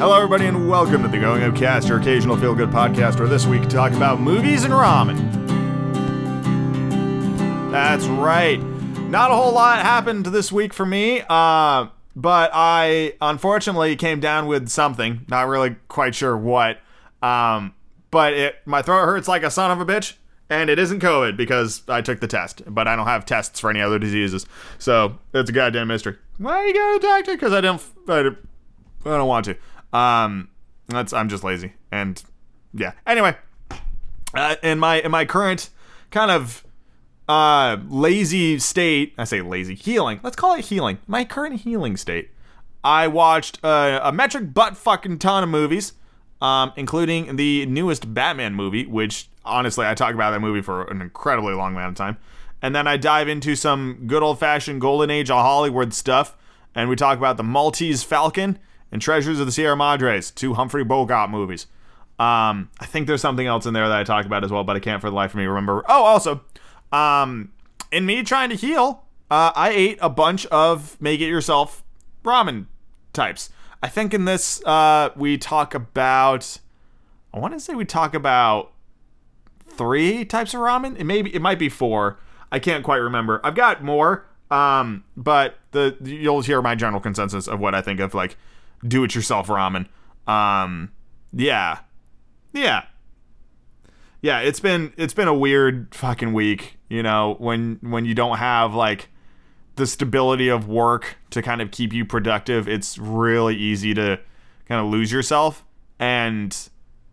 Hello, everybody, and welcome to the Going Up Cast, your occasional feel good podcast, where this week we talk about movies and ramen. That's right. Not a whole lot happened this week for me, uh, but I unfortunately came down with something. Not really quite sure what. Um, but it my throat hurts like a son of a bitch, and it isn't COVID because I took the test, but I don't have tests for any other diseases, so it's a goddamn mystery. Why you go to the doctor? Because I don't. I don't want to. Um, that's I'm just lazy, and yeah. Anyway, uh, in my in my current kind of uh lazy state, I say lazy healing. Let's call it healing. My current healing state. I watched uh, a metric butt fucking ton of movies, um, including the newest Batman movie, which honestly I talk about that movie for an incredibly long amount of time. And then I dive into some good old fashioned golden age of Hollywood stuff, and we talk about the Maltese Falcon and Treasures of the Sierra Madres, two Humphrey Bogart movies. Um, I think there's something else in there that I talk about as well, but I can't for the life of me remember. Oh, also, um, in me trying to heal, uh, I ate a bunch of make it yourself ramen types. I think in this uh, we talk about. I want to say we talk about three types of ramen. It maybe it might be four. I can't quite remember. I've got more, um, but the you'll hear my general consensus of what I think of like do it yourself ramen. Um, yeah, yeah, yeah. It's been it's been a weird fucking week. You know when when you don't have like the stability of work to kind of keep you productive, it's really easy to kind of lose yourself. And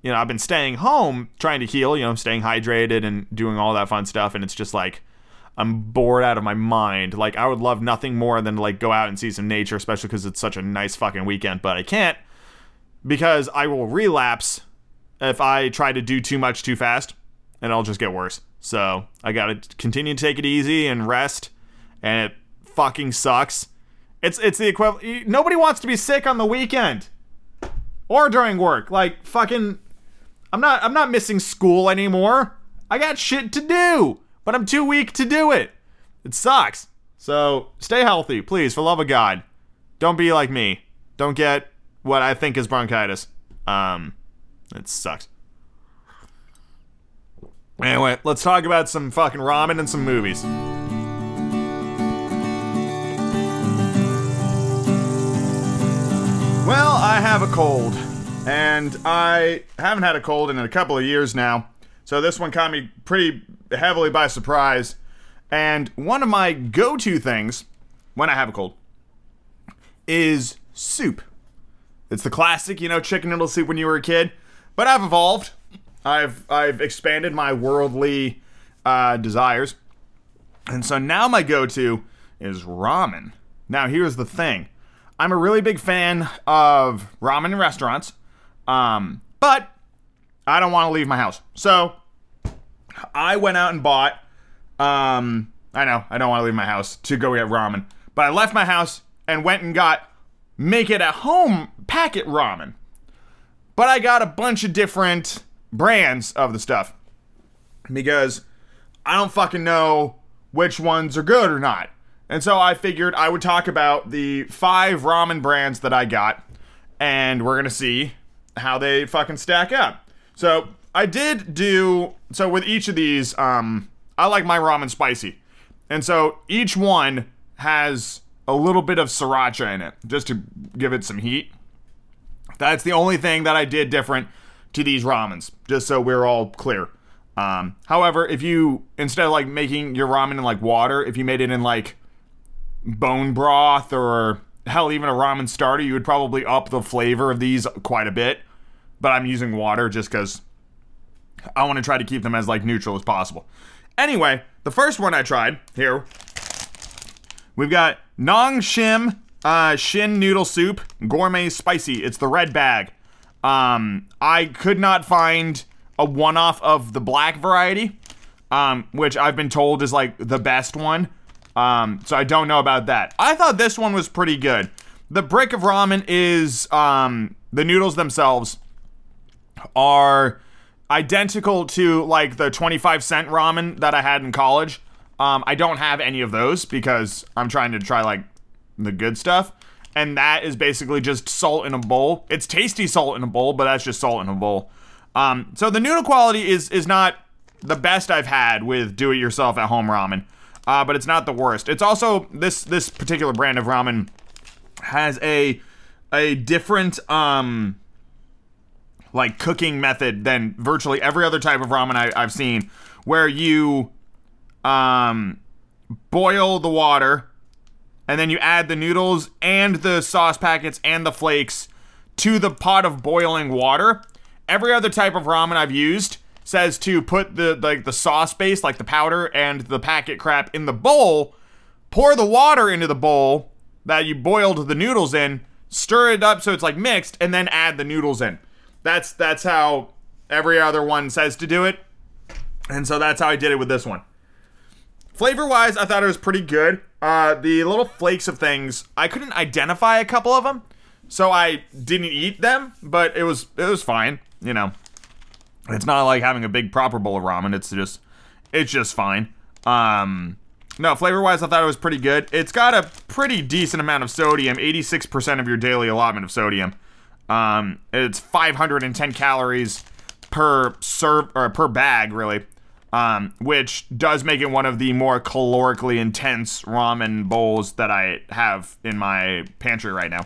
you know, I've been staying home trying to heal, you know, staying hydrated and doing all that fun stuff. And it's just like, I'm bored out of my mind. Like, I would love nothing more than to like go out and see some nature, especially because it's such a nice fucking weekend. But I can't because I will relapse if I try to do too much too fast and I'll just get worse. So I gotta continue to take it easy and rest. And it fucking sucks. It's it's the equivalent. Nobody wants to be sick on the weekend or during work. Like fucking I'm not I'm not missing school anymore. I got shit to do, but I'm too weak to do it. It sucks. So stay healthy, please, for love of God. Don't be like me. Don't get what I think is bronchitis. Um, it sucks. Anyway, let's talk about some fucking ramen and some movies. Well, I have a cold, and I haven't had a cold in a couple of years now, so this one caught me pretty heavily by surprise. And one of my go to things when I have a cold is soup. It's the classic, you know, chicken noodle soup when you were a kid, but I've evolved. I've I've expanded my worldly uh, desires, and so now my go-to is ramen. Now here's the thing: I'm a really big fan of ramen restaurants, um, but I don't want to leave my house. So I went out and bought. Um, I know I don't want to leave my house to go get ramen, but I left my house and went and got make it at home packet ramen. But I got a bunch of different brands of the stuff because I don't fucking know which ones are good or not. And so I figured I would talk about the five ramen brands that I got, and we're gonna see how they fucking stack up. So I did do so with each of these. Um, I like my ramen spicy, and so each one has a little bit of sriracha in it just to give it some heat. That's the only thing that I did different to these ramens, just so we're all clear. Um, however, if you instead of like making your ramen in like water, if you made it in like bone broth or hell even a ramen starter, you would probably up the flavor of these quite a bit. But I'm using water just because I want to try to keep them as like neutral as possible. Anyway, the first one I tried here, we've got Nong Shim uh, Shin Noodle Soup Gourmet Spicy. It's the red bag. Um, I could not find a one-off of the black variety, um, which I've been told is like the best one. Um, so I don't know about that. I thought this one was pretty good. The brick of ramen is um, the noodles themselves are identical to like the 25 cent ramen that I had in college. Um, I don't have any of those because I'm trying to try like the good stuff. and that is basically just salt in a bowl. It's tasty salt in a bowl, but that's just salt in a bowl. Um, so the noodle quality is is not the best I've had with do-it-yourself at home ramen, uh, but it's not the worst. It's also this this particular brand of ramen has a a different um like cooking method than virtually every other type of ramen I, I've seen, where you um boil the water and then you add the noodles and the sauce packets and the flakes to the pot of boiling water. Every other type of ramen I've used says to put the like the sauce base, like the powder and the packet crap in the bowl, pour the water into the bowl that you boiled the noodles in, stir it up so it's like mixed, and then add the noodles in. That's that's how every other one says to do it. And so that's how I did it with this one. Flavor wise, I thought it was pretty good. Uh, the little flakes of things, I couldn't identify a couple of them, so I didn't eat them. But it was it was fine. You know, it's not like having a big proper bowl of ramen. It's just it's just fine. Um, no, flavor wise, I thought it was pretty good. It's got a pretty decent amount of sodium, 86% of your daily allotment of sodium. Um, it's 510 calories per serve or per bag, really um, which does make it one of the more calorically intense ramen bowls that I have in my pantry right now.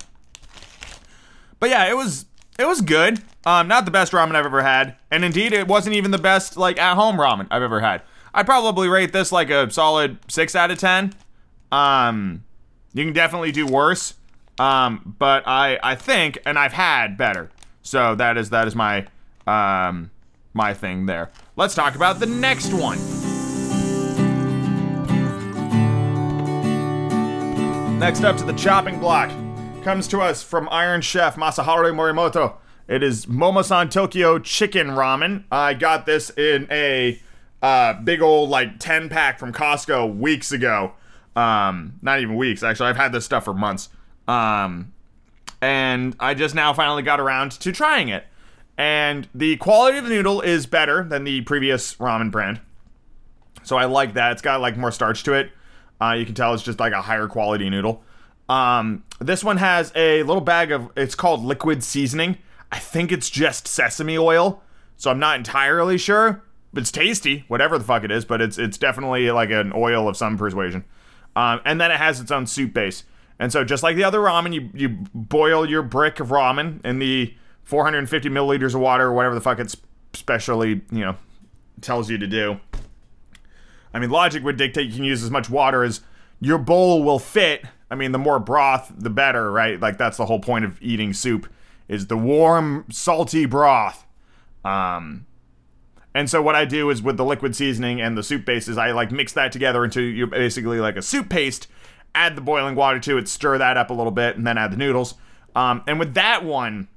But yeah, it was it was good. Um, not the best ramen I've ever had, and indeed, it wasn't even the best like at home ramen I've ever had. I'd probably rate this like a solid six out of ten. Um, you can definitely do worse. Um, but I I think, and I've had better. So that is that is my um my thing there. Let's talk about the next one. Next up to the chopping block comes to us from Iron Chef Masaharu Morimoto. It is Momosan Tokyo chicken ramen. I got this in a uh, big old like 10 pack from Costco weeks ago. Um, not even weeks, actually. I've had this stuff for months. Um, and I just now finally got around to trying it and the quality of the noodle is better than the previous ramen brand. So I like that. It's got like more starch to it. Uh, you can tell it's just like a higher quality noodle. Um, this one has a little bag of it's called liquid seasoning. I think it's just sesame oil, so I'm not entirely sure. But it's tasty, whatever the fuck it is. But it's it's definitely like an oil of some persuasion. Um, and then it has its own soup base. And so just like the other ramen, you you boil your brick of ramen in the 450 milliliters of water or whatever the fuck it's specially, you know, tells you to do. I mean, logic would dictate you can use as much water as your bowl will fit. I mean, the more broth, the better, right? Like that's the whole point of eating soup is the warm, salty broth. Um, and so what I do is with the liquid seasoning and the soup bases, I like mix that together into you basically like a soup paste. Add the boiling water to it, stir that up a little bit, and then add the noodles. Um, and with that one,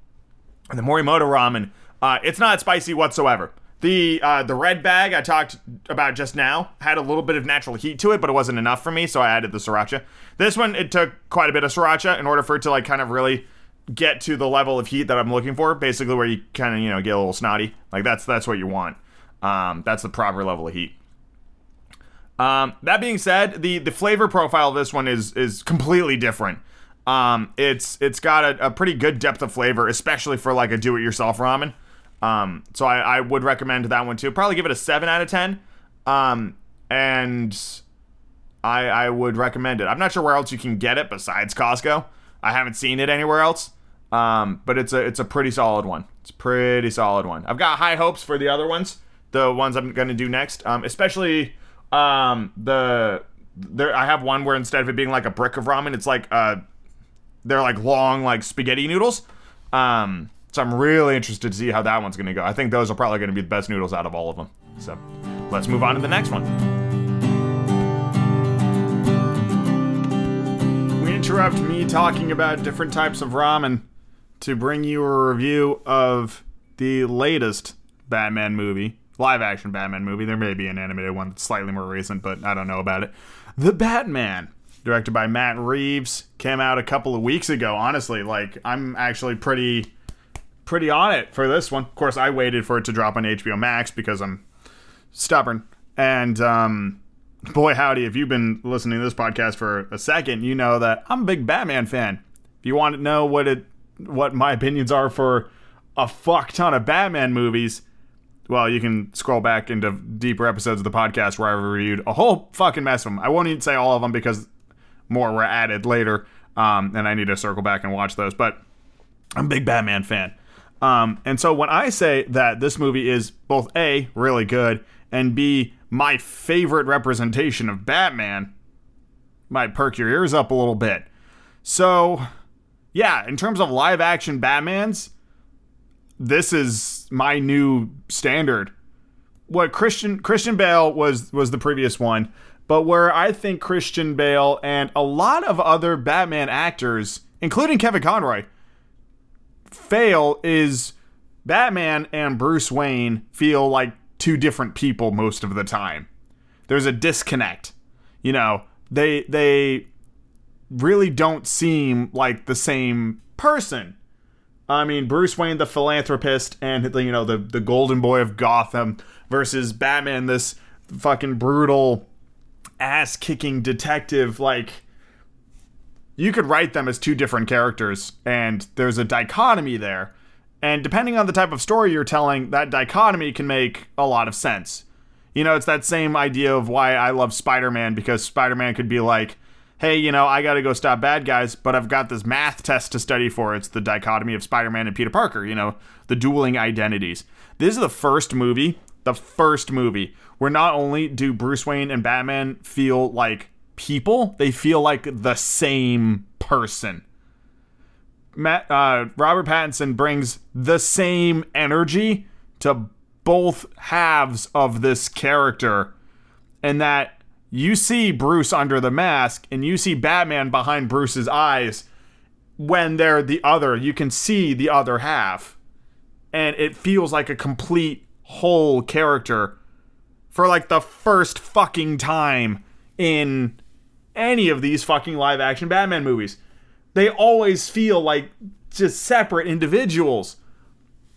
the Morimoto ramen, uh, it's not spicy whatsoever. The uh, the red bag I talked about just now had a little bit of natural heat to it, but it wasn't enough for me, so I added the sriracha. This one it took quite a bit of sriracha in order for it to like kind of really get to the level of heat that I'm looking for. Basically, where you kind of you know get a little snotty. Like that's that's what you want. Um, that's the proper level of heat. Um, that being said, the the flavor profile of this one is is completely different. Um, it's it's got a, a, pretty good depth of flavor, especially for like a do-it-yourself ramen. Um, so I, I would recommend that one too. Probably give it a seven out of ten. Um, and I I would recommend it. I'm not sure where else you can get it besides Costco. I haven't seen it anywhere else. Um, but it's a it's a pretty solid one. It's pretty solid one. I've got high hopes for the other ones, the ones I'm gonna do next. Um, especially um the there I have one where instead of it being like a brick of ramen, it's like a they're like long like spaghetti noodles. Um, so I'm really interested to see how that one's to go. I think those are probably to be the best noodles out of all of them. So let's move on to the next one. We interrupt me talking about different types of ramen to bring you a review of the latest Batman movie, live action Batman movie. There may be an animated one that's slightly more recent, but I don't know about it. The Batman directed by Matt Reeves, came out a couple of weeks ago. Honestly, like I'm actually pretty pretty on it for this one. Of course, I waited for it to drop on HBO Max because I'm stubborn. And um, boy, howdy, if you've been listening to this podcast for a second, you know that I'm a big Batman fan. if you want to know what it what my opinions are for a fuck ton of Batman movies, well, you can scroll back into deeper episodes of the podcast where I reviewed a whole fucking mess of them. I won't even say all of them because more were added later, um, and I need to circle back and watch those. But I'm a big Batman fan. Um, and so when I say that this movie is both A, really good, and B, my favorite representation of Batman, might perk your ears up a little bit. So, yeah, in terms of live action Batmans, this is my new standard. What Christian Christian Bale was was the previous one, but where I think Christian Bale and a lot of other Batman actors, including Kevin Conroy, fail is Batman and Bruce Wayne feel like two different people most of the time. There's a disconnect. You know, they they really don't seem like the same person. I mean, Bruce Wayne, the philanthropist, and you know the the golden boy of Gotham, versus Batman, this fucking brutal, ass kicking detective. Like, you could write them as two different characters, and there's a dichotomy there. And depending on the type of story you're telling, that dichotomy can make a lot of sense. You know, it's that same idea of why I love Spider Man because Spider Man could be like, hey, you know, I got to go stop bad guys, but I've got this math test to study for. It's the dichotomy of Spider Man and Peter Parker, you know, the dueling identities. This is the first movie, the first movie, where not only do Bruce Wayne and Batman feel like people, they feel like the same person. Matt, uh, Robert Pattinson brings the same energy to both halves of this character, and that you see Bruce under the mask and you see Batman behind Bruce's eyes when they're the other. You can see the other half. And it feels like a complete whole character for like the first fucking time in any of these fucking live action Batman movies. They always feel like just separate individuals.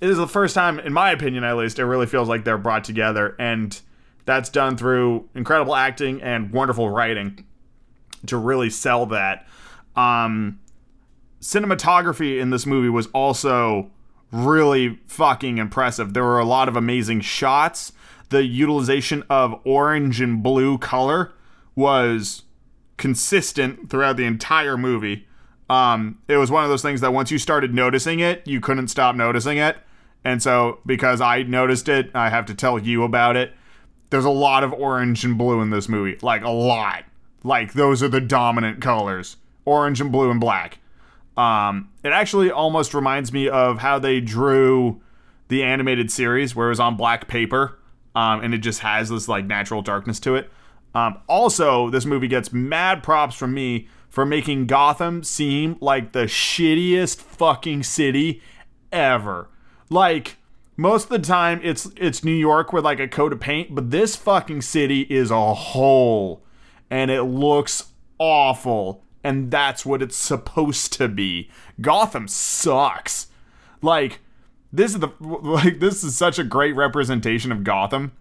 It is the first time, in my opinion at least, it really feels like they're brought together. And that's done through incredible acting and wonderful writing to really sell that. Um, cinematography in this movie was also really fucking impressive. There were a lot of amazing shots. The utilization of orange and blue color was consistent throughout the entire movie. Um, it was one of those things that once you started noticing it, you couldn't stop noticing it. And so, because I noticed it, I have to tell you about it there's a lot of orange and blue in this movie. Like a lot. Like those are the dominant colors. Orange and blue and black. Um, it actually almost reminds me of how they drew the animated series where it was on black paper. Um, and it just has this like natural darkness to it. Um, also, this movie gets mad props from me for making Gotham seem like the shittiest fucking city ever. Like, most of the time it's it's New York with like a coat of paint, but this fucking city is a hole and it looks awful and that's what it's supposed to be. Gotham sucks. Like this is the like this is such a great representation of Gotham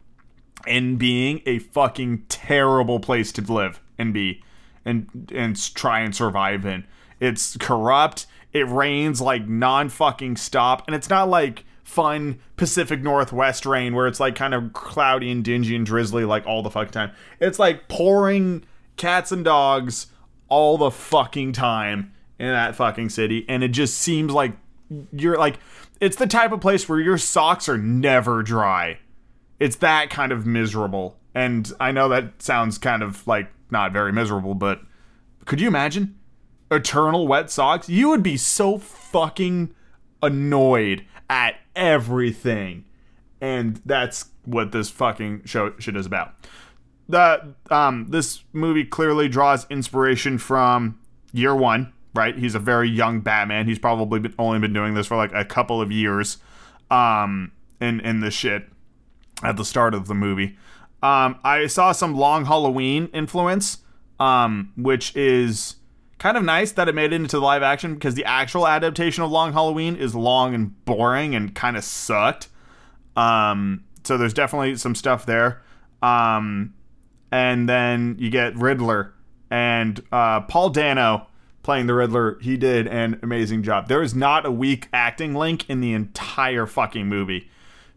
and being a fucking terrible place to live and be and and try and survive in. It's corrupt. It rains like non fucking stop and it's not like fun Pacific Northwest rain where it's like kind of cloudy and dingy and drizzly like all the fucking time. It's like pouring cats and dogs all the fucking time in that fucking city and it just seems like you're like it's the type of place where your socks are never dry. It's that kind of miserable. And I know that sounds kind of like not very miserable, but could you imagine eternal wet socks? You would be so fucking annoyed at everything. And that's what this fucking show shit is about. The um this movie clearly draws inspiration from year one, right? He's a very young Batman. He's probably been, only been doing this for like a couple of years. Um in in this shit at the start of the movie. Um I saw some long Halloween influence um which is kind of nice that it made it into the live action because the actual adaptation of Long Halloween is long and boring and kind of sucked. Um, so there's definitely some stuff there. Um, and then you get Riddler and uh, Paul Dano playing the Riddler. He did an amazing job. There is not a weak acting link in the entire fucking movie.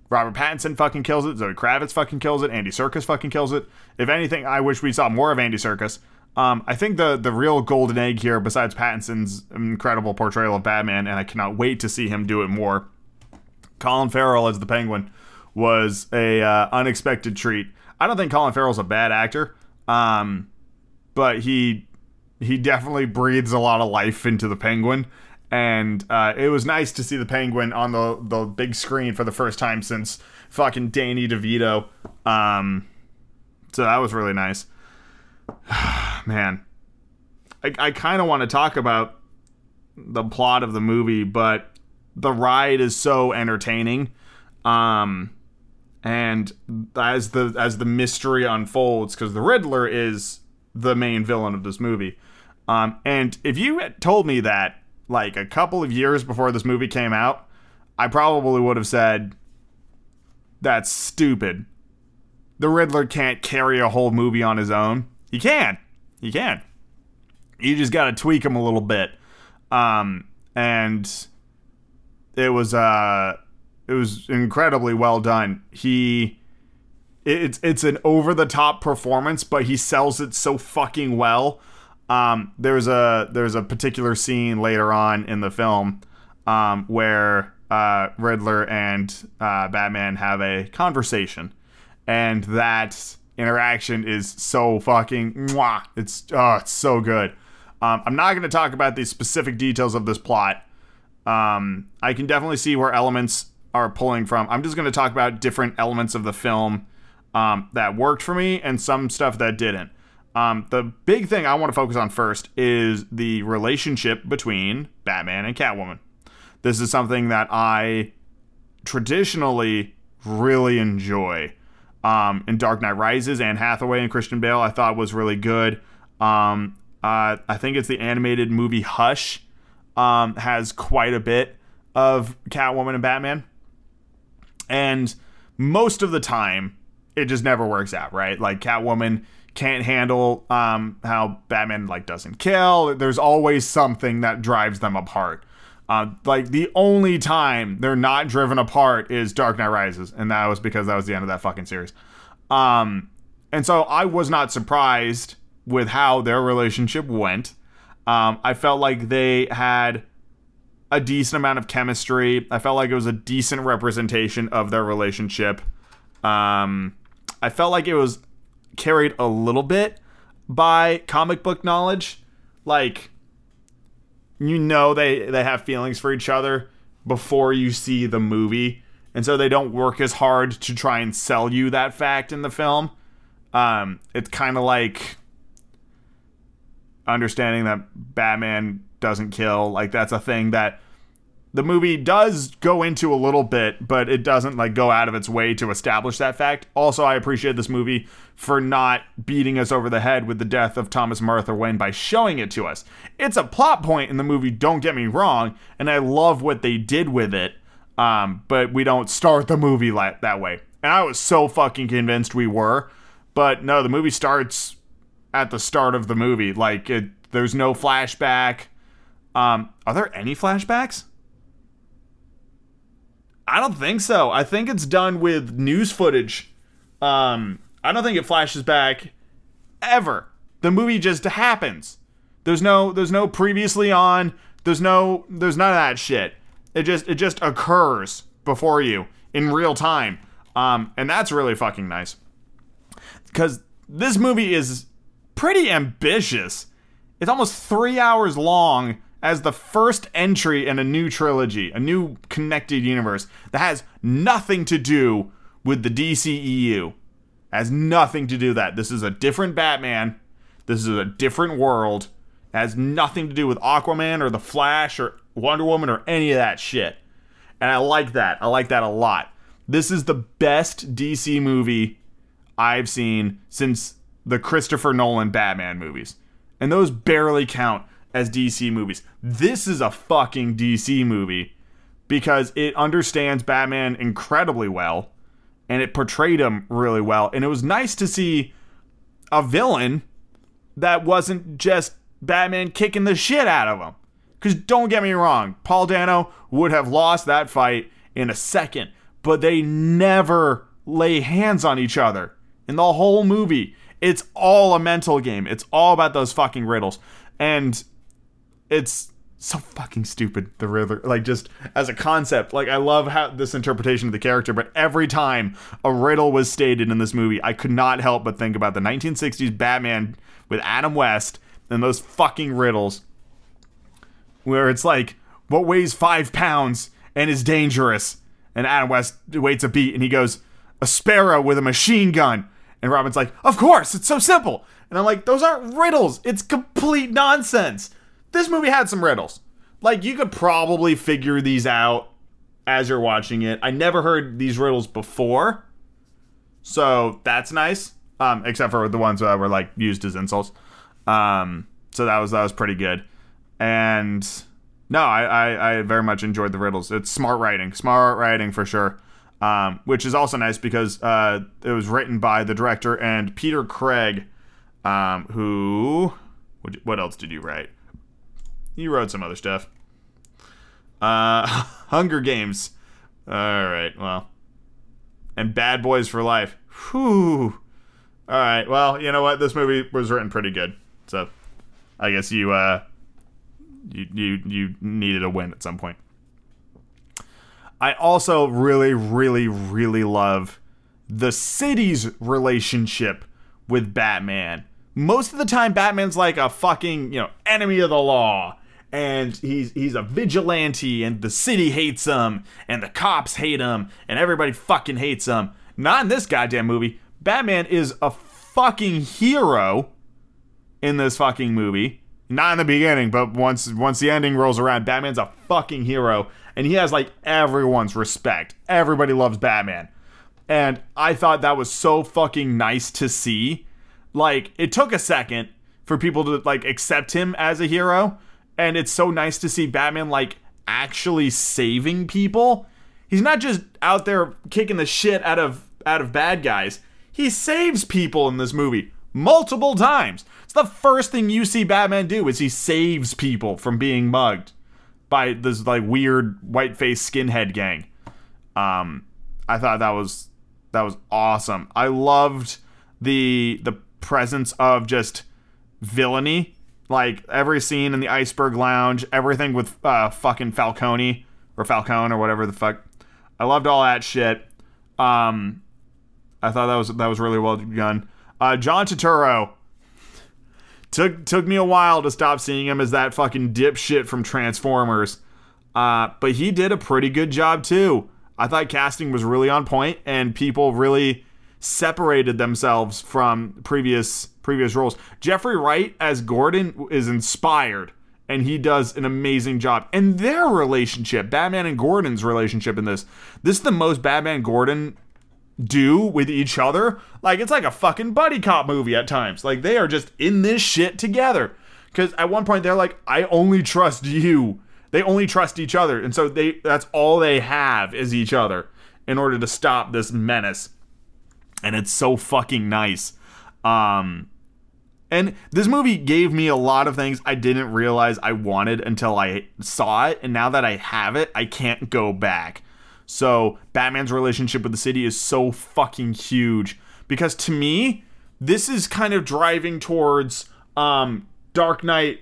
Robert Pattinson fucking kills it. Zoe Kravitz fucking kills it. Andy Serkis fucking kills it. If anything, I wish we saw more of Andy Serkis. Um, I think the the real golden egg here, besides Pattinson's incredible portrayal of Batman, and I cannot wait to see him do it more. Colin Farrell as the Penguin was a uh, unexpected treat. I don't think Colin Farrell's a bad actor, um, but he he definitely breathes a lot of life into the Penguin, and uh, it was nice to see the Penguin on the the big screen for the first time since fucking Danny DeVito. Um, so that was really nice. Man, I, I kind of want to talk about the plot of the movie, but the ride is so entertaining. Um, and as the as the mystery unfolds, because the Riddler is the main villain of this movie. Um, and if you had told me that like a couple of years before this movie came out, I probably would have said, "That's stupid." The Riddler can't carry a whole movie on his own. He can. You can. You just got to tweak him a little bit. Um, and it was uh it was incredibly well done. He it's it's an over the top performance, but he sells it so fucking well. Um, there's a there's a particular scene later on in the film um, where uh, Riddler and uh, Batman have a conversation, and that interaction is so fucking mwah. It's oh, it's so good. Um, I'm not going to talk about the specific details of this plot. Um, I can definitely see where elements are pulling from. I'm just going to talk about different elements of the film um, that worked for me and some stuff that didn't. Um, the big thing I want to focus on first is the relationship between Batman and Catwoman. This is something that I traditionally really enjoy. Um, in Dark Knight Rises, Anne Hathaway and Christian Bale, I thought was really good. Um, uh, I think it's the animated movie Hush um, has quite a bit of Catwoman and Batman, and most of the time it just never works out, right? Like Catwoman can't handle um, how Batman like doesn't kill. There's always something that drives them apart. Uh, like the only time they're not driven apart is Dark Knight Rises, and that was because that was the end of that fucking series. Um, and so I was not surprised with how their relationship went. Um, I felt like they had a decent amount of chemistry. I felt like it was a decent representation of their relationship. Um, I felt like it was carried a little bit by comic book knowledge. Like, you know, they, they have feelings for each other before you see the movie. And so they don't work as hard to try and sell you that fact in the film. Um, it's kind of like understanding that Batman doesn't kill. Like that's a thing that the movie does go into a little bit, but it doesn't like go out of its way to establish that fact. Also, I appreciate this movie for not beating us over the head with the death of Thomas Martha Wayne by showing it to us. It's a plot point in the movie, don't get me wrong, and I love what they did with it. Um, but we don't start the movie that way. And I was so fucking convinced we were. But no, the movie starts at the start of the movie. Like it, there's no flashback. Um, are there any flashbacks? I don't think so. I think it's done with news footage. Um, I don't think it flashes back ever. The movie just happens. There's no there's no previously on. There's no there's none of that shit. It just it just occurs before you in real time. Um, and that's really fucking nice. Cuz this movie is pretty ambitious. It's almost 3 hours long as the first entry in a new trilogy, a new connected universe that has nothing to do with the DCEU. Has nothing to do with that. This is a different Batman. This is a different world. It has nothing to do with Aquaman or the Flash or Wonder Woman or any of that shit. And I like that. I like that a lot. This is the best DC movie I've seen since the Christopher Nolan Batman movies. And those barely count as DC movies. This is a fucking DC movie because it understands Batman incredibly well and it portrayed him really well. And it was nice to see a villain that wasn't just Batman kicking the shit out of him. Because don't get me wrong, Paul Dano would have lost that fight in a second, but they never lay hands on each other in the whole movie. It's all a mental game. It's all about those fucking riddles. And it's so fucking stupid the riddler like just as a concept. Like i love how this interpretation of the character but every time a riddle was stated in this movie i could not help but think about the 1960s batman with adam west and those fucking riddles where it's like what weighs five pounds and is dangerous? And adam west waits a beat and he goes a sparrow with a machine gun. And robin's like of course it's so simple. And i'm like those aren't riddles. It's complete nonsense this movie had some riddles. Like you could probably figure these out as you're watching it. I never heard these riddles before, so that's nice. Um, except for the ones that were like used as insults. Um, so that was that was pretty good. And no, I, I, I very much enjoyed the riddles. It's smart writing, smart writing for sure. Um, which is also nice because uh, it was written by the director and Peter Craig, um, who what else did you write? You wrote some other stuff. Uh, Hunger Games. All right, well. And Bad Boys for Life. Whew. All right, well, you know what? This movie was written pretty good. So I guess you, uh, you, you, you needed a win at some point. I also really, really, really love the city's relationship with Batman. Most of the time, Batman's like a fucking, you know, enemy of the law and he's he's a vigilante and the city hates him and the cops hate him and everybody fucking hates him. Not in this goddamn movie. Batman is a fucking hero in this fucking movie. Not in the beginning, but once once the ending rolls around, Batman's a fucking hero and he has like everyone's respect. Everybody loves Batman. And I thought that was so fucking nice to see. Like it took a second for people to like accept him as a hero, and it's so nice to see Batman like actually saving people. He's not just out there kicking the shit out of out of bad guys. He saves people in this movie multiple times. It's the first thing you see Batman do is he saves people from being mugged by this like weird white face skinhead gang. Um, I thought that was that was awesome. I loved the the presence of just villainy like every scene in the Iceberg Lounge, everything with uh, fucking Falcone or Falcone or whatever the fuck. I loved all that shit. Um, I thought that was that was really well done. Uh, John Turturro took took me a while to stop seeing him as that fucking dipshit from Transformers, uh, but he did a pretty good job too. I thought casting was really on point, and people really separated themselves from previous previous roles. Jeffrey Wright as Gordon is inspired and he does an amazing job. And their relationship, Batman and Gordon's relationship in this, this is the most Batman Gordon do with each other. Like it's like a fucking buddy cop movie at times. Like they are just in this shit together. Cuz at one point they're like I only trust you. They only trust each other. And so they that's all they have is each other in order to stop this menace and it's so fucking nice. Um, and this movie gave me a lot of things I didn't realize I wanted until I saw it, and now that I have it, I can't go back. So, Batman's relationship with the city is so fucking huge because to me, this is kind of driving towards um, Dark Knight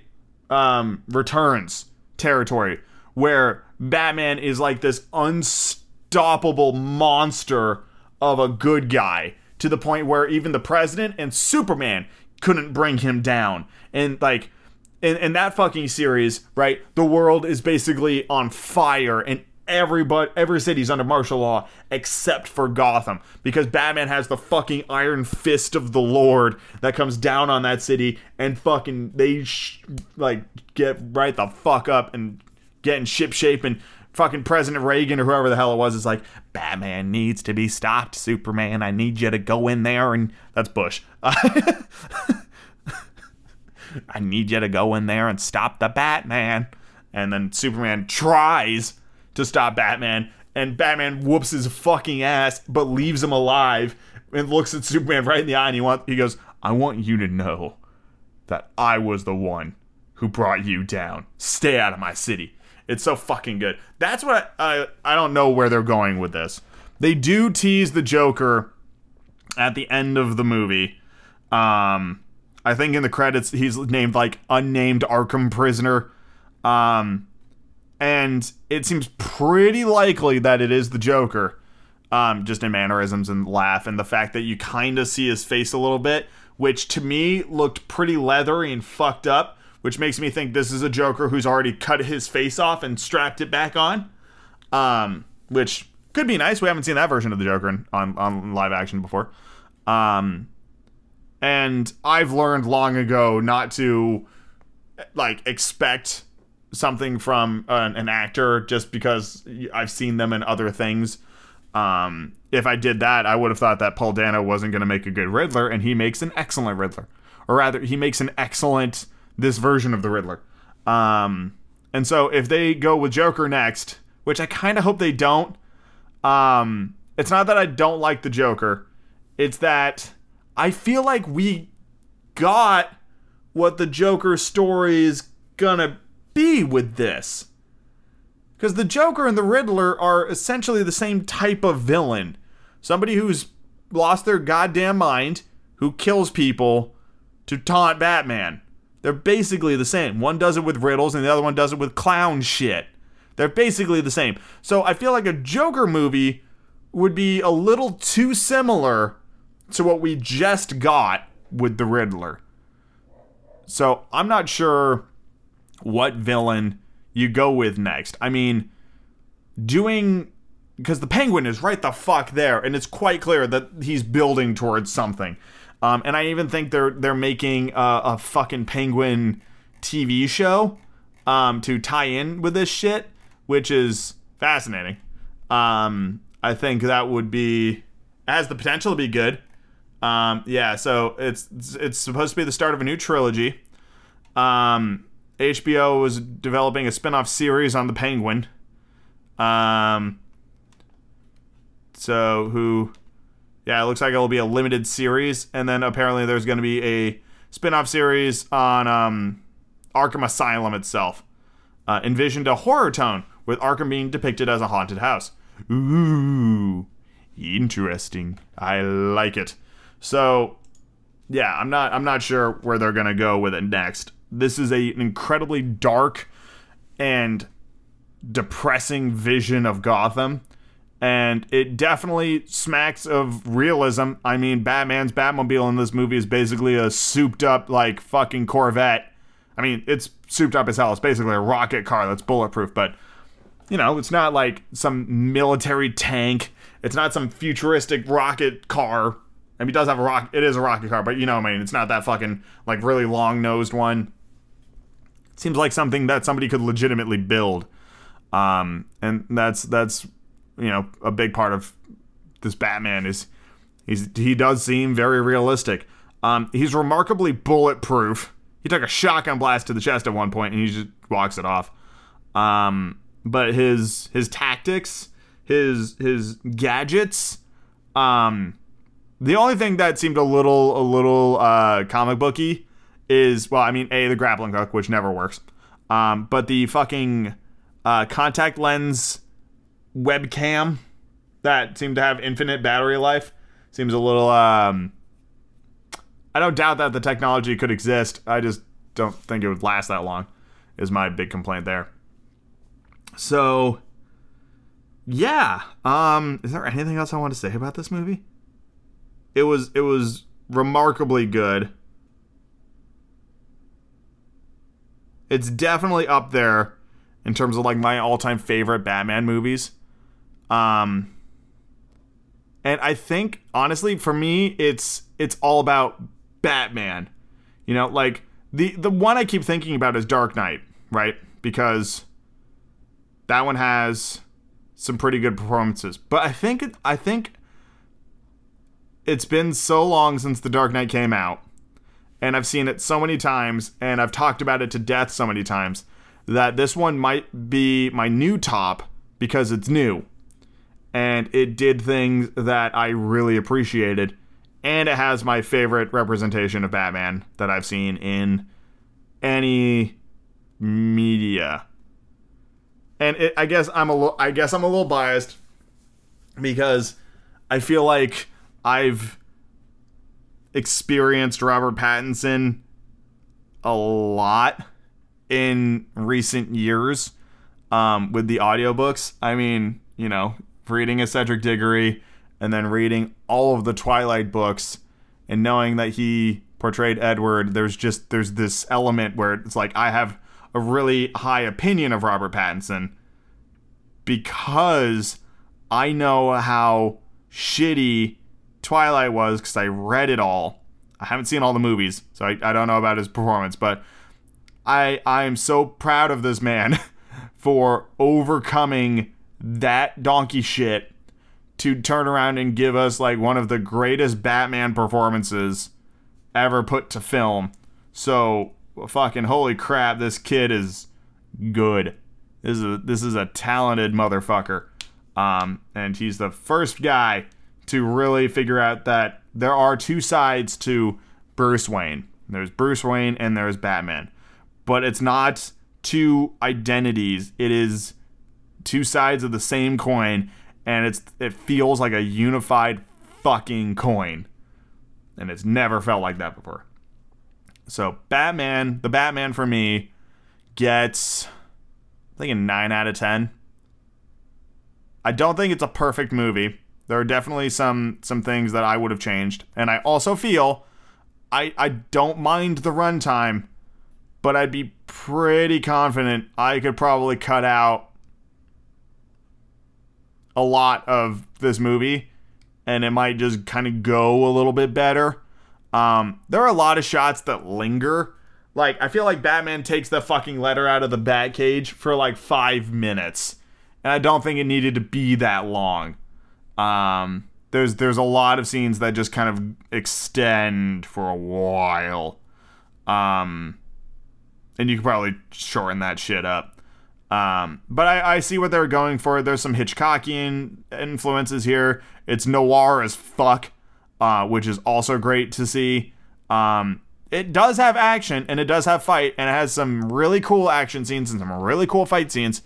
um, Returns territory where Batman is like this unstoppable monster of a good guy to the point where even the president and Superman couldn't bring him down. And like in, in that fucking series, right, the world is basically on fire and everybody every city's under martial law except for Gotham because Batman has the fucking iron fist of the Lord that comes down on that city and fucking they sh- like get right the fuck up and get in ship shape and fucking President Reagan or whoever the hell it was is like, Batman needs to be stopped, Superman. I need you to go in there and that's Bush. I need you to go in there and stop the Batman. And then Superman tries to stop Batman, and Batman whoops his fucking ass, but leaves him alive and looks at Superman right in the eye and he wants he goes, I want you to know that I was the one who brought you down. Stay out of my city. It's so fucking good. That's what I I don't know where they're going with this. They do tease the Joker at the end of the movie. Um I think in the credits he's named like unnamed Arkham prisoner. Um and it seems pretty likely that it is the Joker. Um, just in mannerisms and laugh, and the fact that you kind of see his face a little bit, which to me looked pretty leathery and fucked up, which makes me think this is a Joker who's already cut his face off and strapped it back on. Um, which could be nice. We haven't seen that version of the Joker in, on on live action before. Um, and I've learned long ago not to like expect something from an, an actor just because I've seen them in other things. Um, if I did that, I would have thought that Paul Dano wasn't going to make a good Riddler, and he makes an excellent Riddler, or rather, he makes an excellent this version of the Riddler. Um, and so if they go with Joker next, which I kind of hope they don't, um, it's not that I don't like the Joker, it's that I feel like we got what the Joker story is gonna be with this. Because the Joker and the Riddler are essentially the same type of villain. Somebody who's lost their goddamn mind, who kills people to taunt Batman. They're basically the same. One does it with riddles and the other one does it with clown shit. They're basically the same. So I feel like a Joker movie would be a little too similar to what we just got with the Riddler. So I'm not sure what villain you go with next. I mean, doing because the penguin is right the fuck there, and it's quite clear that he's building towards something. Um, and I even think they're they're making a, a fucking penguin TV show um, to tie in with this shit, which is fascinating. Um, I think that would be has the potential to be good. Um, yeah, so it's it's supposed to be the start of a new trilogy. Um, HBO was developing a spin-off series on the Penguin. Um, so who yeah, it looks like it'll be a limited series, and then apparently there's going to be a spin-off series on um, Arkham Asylum itself. Uh, envisioned a horror tone, with Arkham being depicted as a haunted house. Ooh, interesting. I like it. So, yeah, I'm not I'm not sure where they're gonna go with it next. This is a, an incredibly dark and depressing vision of Gotham and it definitely smacks of realism. I mean, Batman's Batmobile in this movie is basically a souped up, like, fucking Corvette. I mean, it's souped up as hell. It's basically a rocket car that's bulletproof, but, you know, it's not like some military tank. It's not some futuristic rocket car. I mean, it does have a rock. It is a rocket car, but you know, I mean, it's not that fucking like really long nosed one. It seems like something that somebody could legitimately build. Um, and that's that's you know a big part of this Batman is he's he does seem very realistic. Um, he's remarkably bulletproof. He took a shotgun blast to the chest at one point and he just walks it off. Um, but his his tactics, his his gadgets, um, the only thing that seemed a little a little uh, comic booky is well, I mean, a the grappling hook, which never works. Um, but the fucking uh, contact lens webcam that seemed to have infinite battery life seems a little um I don't doubt that the technology could exist. I just don't think it would last that long. Is my big complaint there. So yeah, um is there anything else I want to say about this movie? It was it was remarkably good. It's definitely up there in terms of like my all-time favorite Batman movies. Um, and I think honestly, for me, it's it's all about Batman. You know, like the the one I keep thinking about is Dark Knight, right? Because that one has some pretty good performances. But I think I think it's been so long since The Dark Knight came out, and I've seen it so many times, and I've talked about it to death so many times that this one might be my new top because it's new and it did things that I really appreciated. And it has my favorite representation of Batman that I've seen in any media. And it, I guess I'm a little, I guess I'm a little biased because I feel like I've experienced Robert Pattinson a lot in recent years um, with the audiobooks. I mean, you know, reading a Cedric Diggory and then reading all of the Twilight books and knowing that he portrayed Edward, there's just there's this element where it's like I have a really high opinion of Robert Pattinson because I know how shitty Twilight was because I read it all. I haven't seen all the movies, so I, I don't know about his performance, but I I am so proud of this man for overcoming that donkey shit to turn around and give us like one of the greatest Batman performances ever put to film. So fucking holy crap, this kid is good. This is a, this is a talented motherfucker. Um, and he's the first guy to really figure out that there are two sides to Bruce Wayne. There's Bruce Wayne and there's Batman. But it's not two identities. It is two sides of the same coin and it's it feels like a unified fucking coin. And it's never felt like that before. So Batman, the Batman for me gets I think a 9 out of 10. I don't think it's a perfect movie. There are definitely some some things that I would have changed. And I also feel I I don't mind the runtime, but I'd be pretty confident I could probably cut out a lot of this movie and it might just kind of go a little bit better. Um, there are a lot of shots that linger. Like, I feel like Batman takes the fucking letter out of the Batcage for like five minutes. And I don't think it needed to be that long. Um, there's there's a lot of scenes that just kind of extend for a while. Um, and you could probably shorten that shit up. Um, but I, I see what they're going for. There's some Hitchcockian influences here. It's noir as fuck, uh, which is also great to see. Um, it does have action and it does have fight and it has some really cool action scenes and some really cool fight scenes.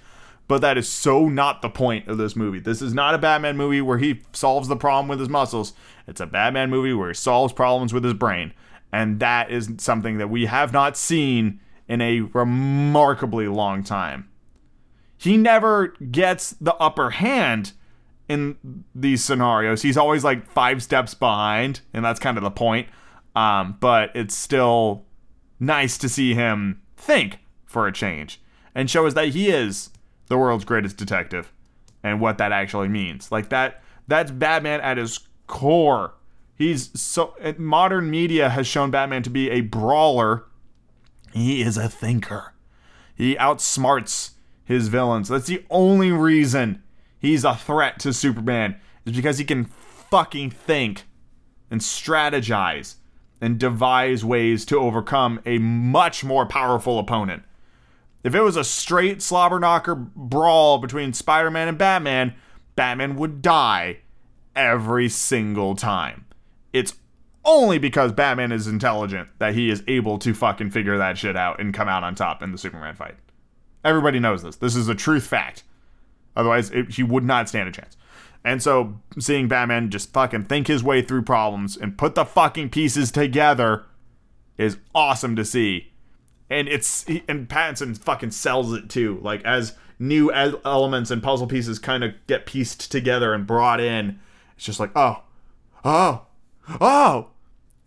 But that is so not the point of this movie. This is not a Batman movie where he solves the problem with his muscles. It's a Batman movie where he solves problems with his brain. And that is something that we have not seen in a remarkably long time. He never gets the upper hand in these scenarios. He's always like five steps behind, and that's kind of the point. Um, but it's still nice to see him think for a change and show us that he is the world's greatest detective and what that actually means. Like that that's Batman at his core. He's so modern media has shown Batman to be a brawler. He is a thinker. He outsmarts his villains. That's the only reason he's a threat to Superman is because he can fucking think and strategize and devise ways to overcome a much more powerful opponent. If it was a straight slobber knocker brawl between Spider Man and Batman, Batman would die every single time. It's only because Batman is intelligent that he is able to fucking figure that shit out and come out on top in the Superman fight. Everybody knows this. This is a truth fact. Otherwise, it, he would not stand a chance. And so, seeing Batman just fucking think his way through problems and put the fucking pieces together is awesome to see and it's and Pattinson fucking sells it too. Like as new elements and puzzle pieces kind of get pieced together and brought in, it's just like oh, oh, oh.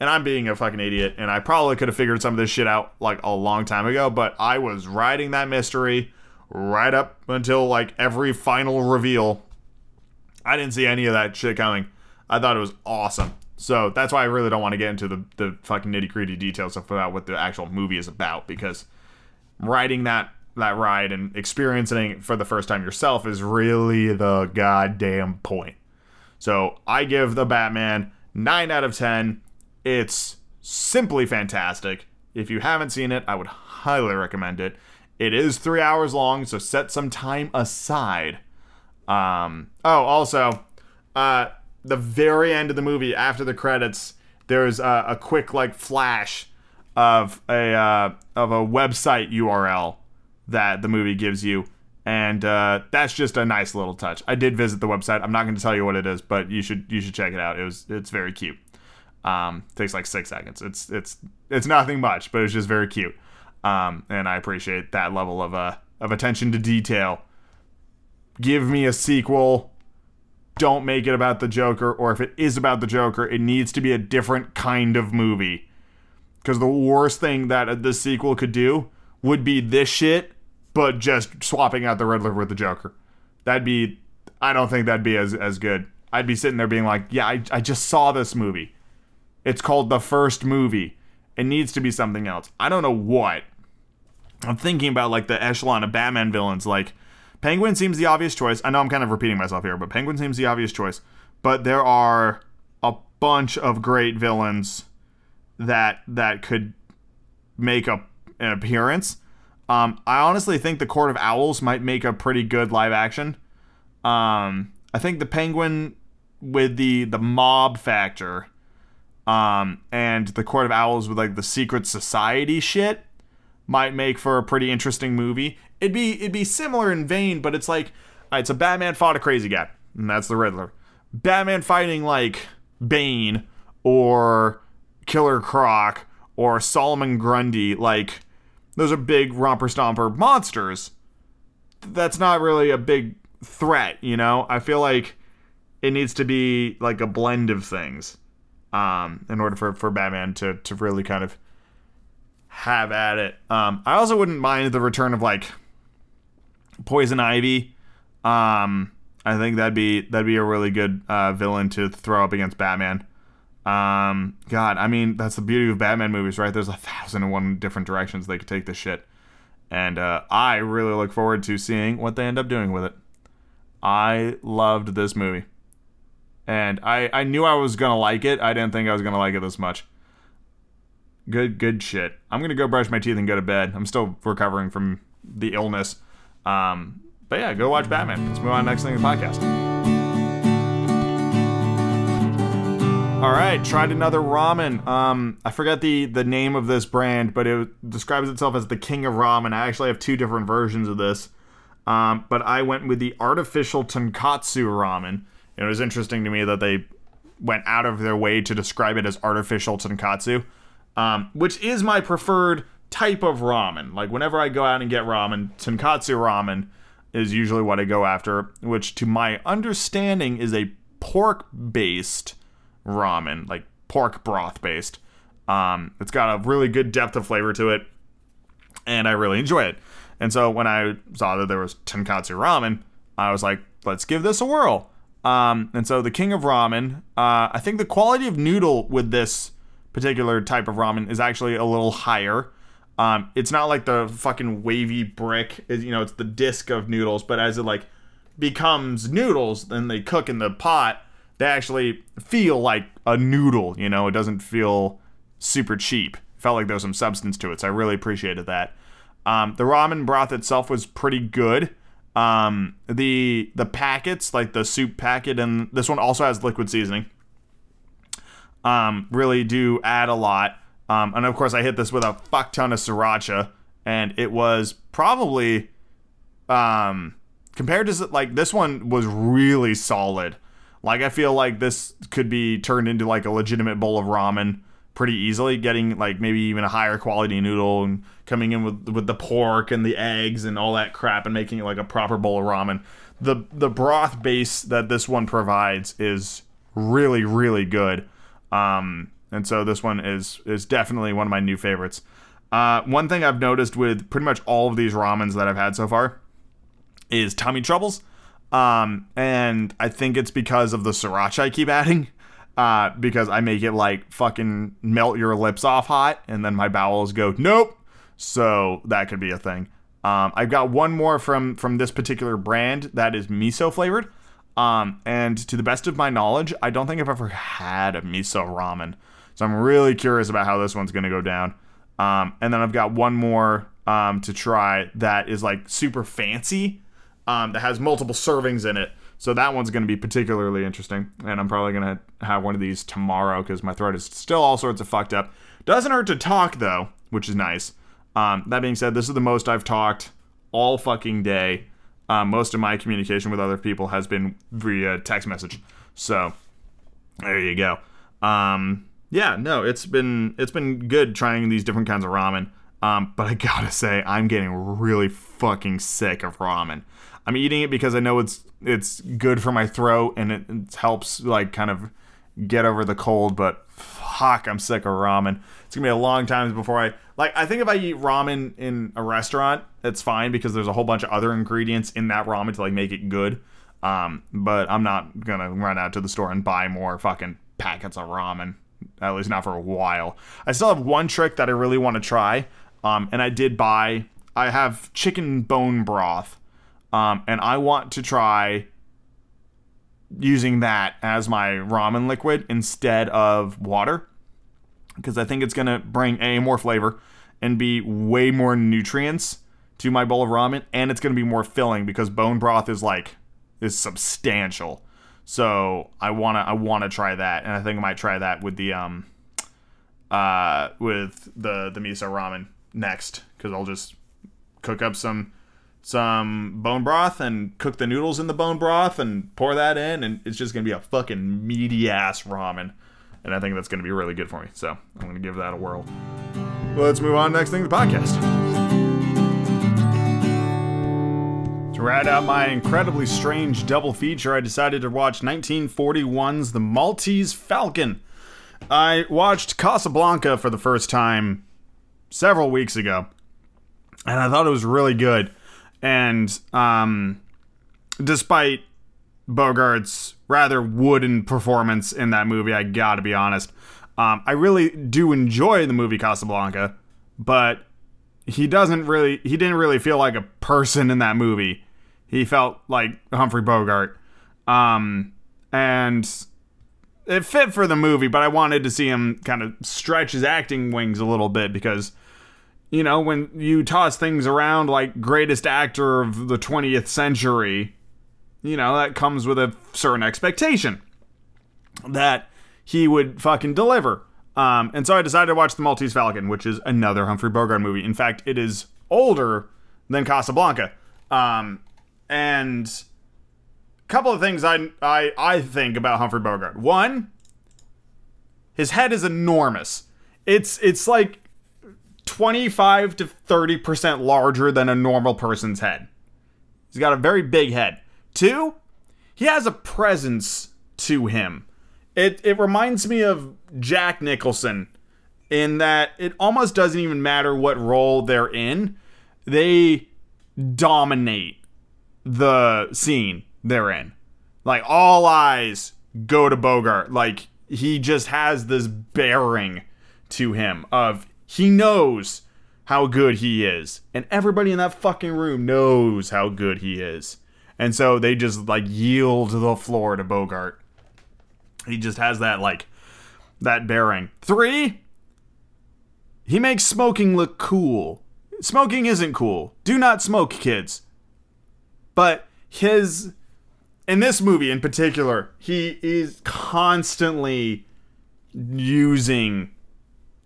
And I'm being a fucking idiot, and I probably could have figured some of this shit out like a long time ago, but I was riding that mystery right up until like every final reveal. I didn't see any of that shit coming. I thought it was awesome. So that's why I really don't want to get into the, the fucking nitty gritty details about what the actual movie is about because riding that that ride and experiencing it for the first time yourself is really the goddamn point. So I give the Batman 9 out of 10. It's simply fantastic. If you haven't seen it, I would highly recommend it. It is three hours long, so set some time aside. Um, oh, also, uh, the very end of the movie, after the credits, there's a, a quick like flash of a uh, of a website URL that the movie gives you. And uh, that's just a nice little touch. I did visit the website. I'm not going to tell you what it is, but you should you should check it out. It was it's very cute. Um, takes like six seconds. It's it's it's nothing much, but it's just very cute. Um, and I appreciate that level of uh of attention to detail. Give me a sequel. Don't make it about the Joker, or if it is about the Joker, it needs to be a different kind of movie. Because the worst thing that the sequel could do would be this shit, but just swapping out the Riddler with the Joker. That'd be, I don't think that'd be as, as good. I'd be sitting there being like, yeah, I, I just saw this movie. It's called the first movie. It needs to be something else. I don't know what. I'm thinking about like the echelon of Batman villains. Like, Penguin seems the obvious choice. I know I'm kind of repeating myself here, but Penguin seems the obvious choice. But there are a bunch of great villains that that could make a, an appearance. Um, I honestly think the Court of Owls might make a pretty good live action. Um, I think the Penguin with the the mob factor, um, and the Court of Owls with like the secret society shit might make for a pretty interesting movie. It'd be it'd be similar in vein, but it's like uh, it's a Batman fought a crazy guy, and that's the Riddler. Batman fighting like Bane or Killer Croc or Solomon Grundy, like those are big romper stomper monsters. That's not really a big threat, you know? I feel like it needs to be like a blend of things. Um, in order for, for Batman to, to really kind of have at it. Um, I also wouldn't mind the return of like Poison Ivy. Um, I think that'd be that'd be a really good uh, villain to throw up against Batman. Um, God, I mean, that's the beauty of Batman movies, right? There's a thousand and one different directions they could take this shit. And uh, I really look forward to seeing what they end up doing with it. I loved this movie. And I, I knew I was to like it. I didn't think I was to like it this much. Good, good shit. I'm to go brush my teeth and go to bed. I'm still recovering from the illness. Um, but yeah, go watch Batman. Let's move on to the next thing in the podcast. All right, tried another ramen. Um, I forget the the name of this brand, but it describes itself as the king of ramen. I actually have two different versions of this, um, but I went with the artificial tonkatsu ramen. It was interesting to me that they went out of their way to describe it as artificial tonkatsu, um, which is my preferred type of ramen. Like whenever I go out and get ramen, tonkatsu ramen is usually what I go after, which to my understanding is a pork based ramen, like pork broth based. Um, it's got a really good depth of flavor to it, and I really enjoy it. And so when I saw that there was tonkatsu ramen, I was like, let's give this a whirl. Um, and so the king of ramen, uh, I think the quality of noodle with this particular type of ramen is actually a little higher. Um, it's not like the fucking wavy brick, you know, it's the disc of noodles, but as it like becomes noodles, then they cook in the pot they actually feel like a noodle, you know, it doesn't feel super cheap. Felt like there was some substance to it, so I really appreciated that. Um, the ramen broth itself was pretty good. Um, the the packets, like the soup packet, and this one also has liquid seasoning. Um, really do add a lot. Um, and of course, I hit this with a fuck ton of sriracha, and it was probably um, compared to like this one was really solid. Like I feel like this could be turned into like a legitimate bowl of ramen pretty easily, getting like maybe even a higher quality noodle and coming in with with the pork and the eggs and all that crap and making it like a proper bowl of ramen. The the broth base that this one provides is really really good. Um, and so this one is is definitely one of my new favorites. Uh, one thing I've noticed with pretty much all of these ramens that I've had so far is tummy troubles. Um, and I think it's because of the sriracha I keep adding. Uh, because I make it like fucking melt your lips off hot, and then my bowels go nope. So that could be a thing. Um, I've got one more from from this particular brand that is miso flavored. Um, and to the best of my knowledge, I don't think I've ever had a miso ramen. So I'm really curious about how this one's gonna go down. Um, and then I've got one more um, to try that is like super fancy um, that has multiple servings in it. So that one's going to be particularly interesting. And I'm probably going to have one of these tomorrow because my throat is still all sorts of fucked up. Doesn't hurt to talk though, which is nice. Um, that being said, this is the most I've talked all fucking day. Um, most of my communication with other people has been via text message. So there you go. Um, yeah, no, it's been it's been good trying these different kinds of ramen. Um, but I gotta say, I'm getting really fucking sick of ramen. I'm eating it because I know it's it's good for my throat and it, it helps like kind of get over the cold. But fuck, I'm sick of ramen. It's gonna be a long time before I like. I think if I eat ramen in a restaurant, it's fine because there's a whole bunch of other ingredients in that ramen to like make it good. Um, but I'm not gonna run out to the store and buy more fucking packets of ramen. At least not for a while. I still have one trick that I really want to try. Um, and I did buy. I have chicken bone broth. Um, and I want to try using that as my ramen liquid instead of water because I think it's going to bring a more flavor and be way more nutrients to my bowl of ramen and it's going to be more filling because bone broth is like is substantial. So I want to I want to try that and I think I might try that with the um uh with the the miso ramen next cuz I'll just cook up some some bone broth and cook the noodles in the bone broth and pour that in and it's just to be a fucking meaty ass ramen and I think that's to be really good for me. So I'm to give that a whirl. Let's move on next thing the podcast. To round out my incredibly strange double feature, I decided to watch 1941's The Maltese Falcon. I watched Casablanca for the first time several weeks ago, and I thought it was really good. And um, despite Bogart's rather wooden performance in that movie. I gotta be honest. Um, I really do enjoy the movie Casablanca, but he doesn't really. He didn't really feel like a person in that movie. He felt like Humphrey Bogart, um, and it fit for the movie. But I wanted to see him kind of stretch his acting wings a little bit because you know, when you toss things around like greatest actor of the 20th century, you know, that comes with a certain expectation that he would fucking deliver. Um, and so I decided to watch The Maltese Falcon, which is another Humphrey Bogart movie. In fact, it is older than Casablanca. Um, and a couple of things I, I, I think about Humphrey Bogart. One, his head is enormous. It's it's like 25 to 30% larger than a normal person's head. He's got a very big head. Two, he has a presence to him. It it reminds me of Jack Nicholson in that it almost doesn't even matter what role they're in. They dominate the scene they're in. Like all eyes go to Bogart. Like he just has this bearing to him of he knows how good he is. And everybody in that fucking room knows how good he is. And so they just like yield the floor to Bogart. He just has that like that bearing. Three, he makes smoking look cool. Smoking isn't cool. Do not smoke, kids. But his in this movie in particular, he is constantly using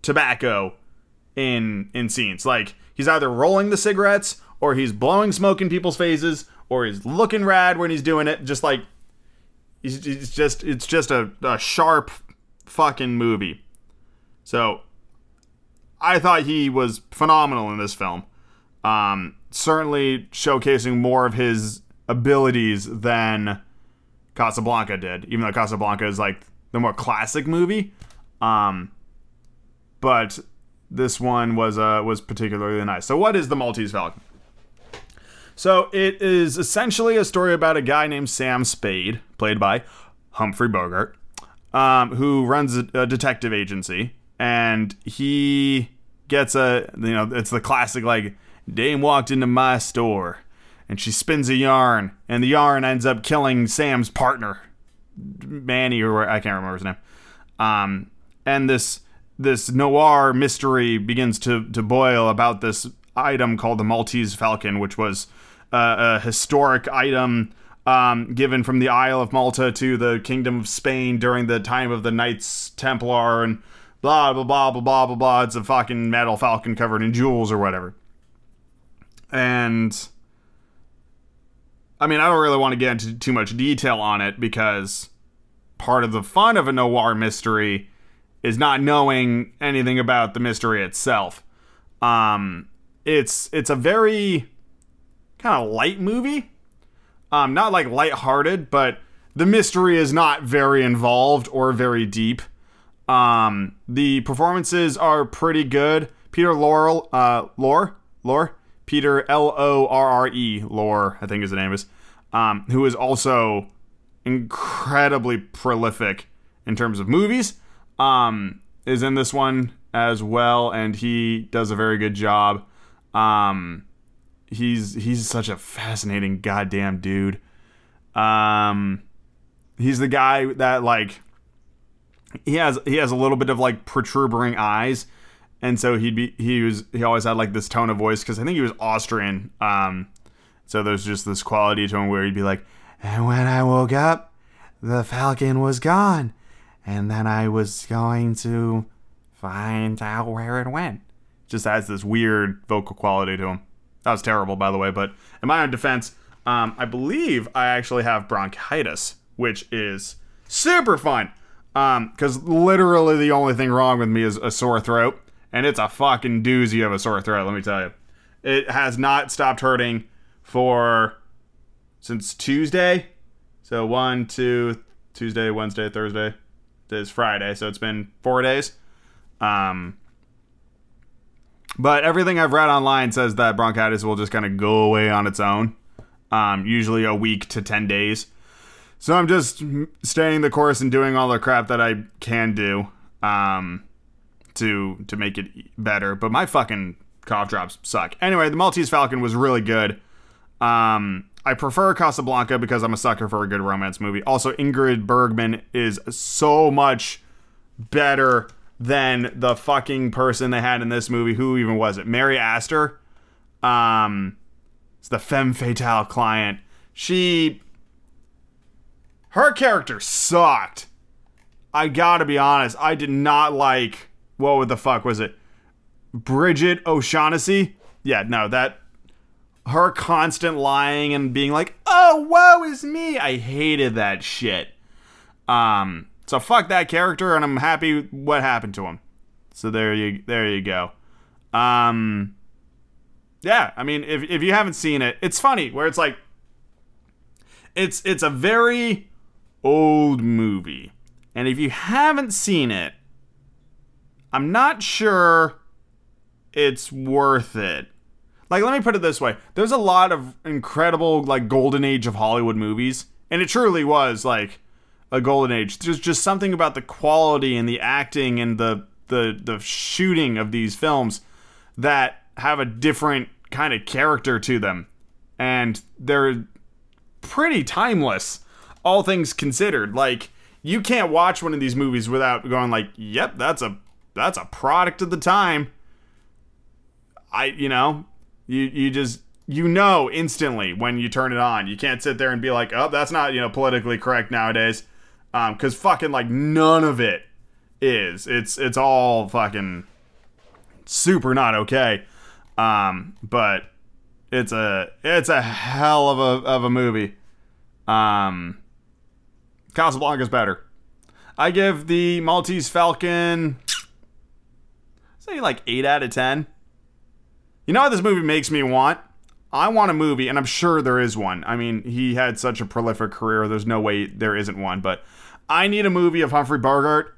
tobacco in in scenes. Like he's either rolling the cigarettes or he's blowing smoke in people's faces or he's looking rad when he's doing it. Just like he's just it's just a, a sharp fucking movie. So I thought he was phenomenal in this film. Um, certainly showcasing more of his abilities than Casablanca did, even though Casablanca is like the more classic movie. Um, but this one was uh, was particularly nice. So, what is the Maltese Falcon? So it is essentially a story about a guy named Sam Spade, played by Humphrey Bogart, um, who runs a, a detective agency, and he gets a you know it's the classic like Dame walked into my store and she spins a yarn, and the yarn ends up killing Sam's partner, Manny or I can't remember his name. Um, and this this noir mystery begins to to boil about this item called the Maltese Falcon, which was uh, a historic item um, given from the Isle of Malta to the Kingdom of Spain during the time of the Knights Templar and blah blah blah blah blah blah blah. It's a fucking metal falcon covered in jewels or whatever. And I mean, I don't really want to get into too much detail on it because part of the fun of a noir mystery is not knowing anything about the mystery itself. Um, it's it's a very kind of light movie. Um, not like lighthearted, but the mystery is not very involved or very deep. Um, the performances are pretty good. Peter Laurel, uh, Lore, Lore, Peter L O R R E, Lore, I think his name is, um, who is also incredibly prolific in terms of movies, um, is in this one as well, and he does a very good job. Um, he's he's such a fascinating goddamn dude. Um, he's the guy that like he has he has a little bit of like protruding eyes, and so he'd be he was he always had like this tone of voice because I think he was Austrian. Um, so there's just this quality to him where he'd be like, and when I woke up, the falcon was gone, and then I was going to find out where it went. Just has this weird vocal quality to him. That was terrible, by the way. But in my own defense, um, I believe I actually have bronchitis, which is super fun. Because um, literally the only thing wrong with me is a sore throat. And it's a fucking doozy of a sore throat, let me tell you. It has not stopped hurting for since Tuesday. So one, two, Tuesday, Wednesday, Thursday. Today's Friday, so it's been four days. Um, but everything I've read online says that bronchitis will just kind of go away on its own, um, usually a week to 10 days. So I'm just staying the course and doing all the crap that I can do um, to to make it better. But my fucking cough drops suck. Anyway, the Maltese Falcon was really good. Um, I prefer Casablanca because I'm a sucker for a good romance movie. Also, Ingrid Bergman is so much better than the fucking person they had in this movie. Who even was it? Mary Astor. Um, it's the femme fatale client. She, her character sucked. I gotta be honest. I did not like. What the fuck was it? Brigid O'Shaughnessy. Yeah, no, that her constant lying and being like, "Oh, woe is me." I hated that shit. Um, so fuck that character, and I'm happy what happened to him. So there you there you go. Um, yeah, I mean, if if you haven't seen it, it's funny where it's like, it's it's a very old movie, and if you haven't seen it, I'm not sure it's worth it. Like, let me put it this way: there's a lot of incredible like golden age of Hollywood movies, and it truly was like a golden age. There's just something about the quality and the acting and the the the shooting of these films that have a different kind of character to them. And they're pretty timeless, all things considered. Like you can't watch one of these movies without going like, "Yep, that's a that's a product of the time." I, you know, you you just you know instantly when you turn it on. You can't sit there and be like, "Oh, that's not, you know, politically correct nowadays." Um, cause fucking like none of it is. It's it's all fucking super not okay. Um, but it's a it's a hell of a of a movie. Um, Casablanca's better. I give the Maltese Falcon say like eight out of ten. You know what this movie makes me want? I want a movie, and I'm sure there is one. I mean, he had such a prolific career. There's no way there isn't one. But I need a movie of Humphrey Bogart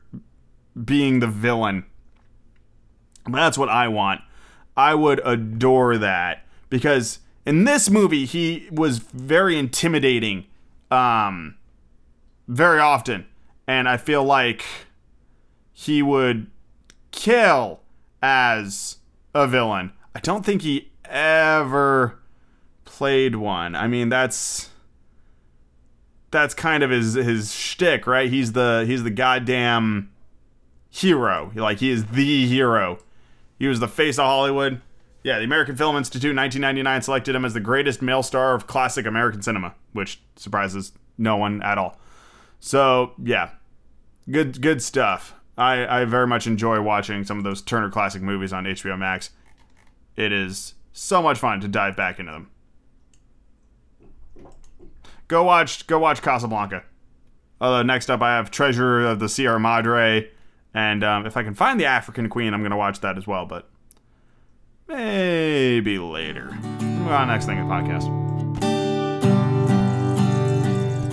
being the villain. That's what I want. I would adore that because in this movie he was very intimidating, um, very often, and I feel like he would kill as a villain. I don't think he ever played one. I mean, that's that's kind of his his shtick, right? He's the he's the goddamn hero. Like he is the hero. He was the face of Hollywood. Yeah, the American Film Institute 1999 selected him as the greatest male star of classic American cinema, which surprises no one at all. So yeah, good good stuff. I, I very much enjoy watching some of those Turner Classic movies on HBO Max. It is so much fun to dive back into them. go watch go watch Casablanca. Uh, next up, I have Treasure of the Sierra Madre, and um, if I can find the African Queen, I'm gonna watch that as well. But maybe later. Move on next thing in the podcast.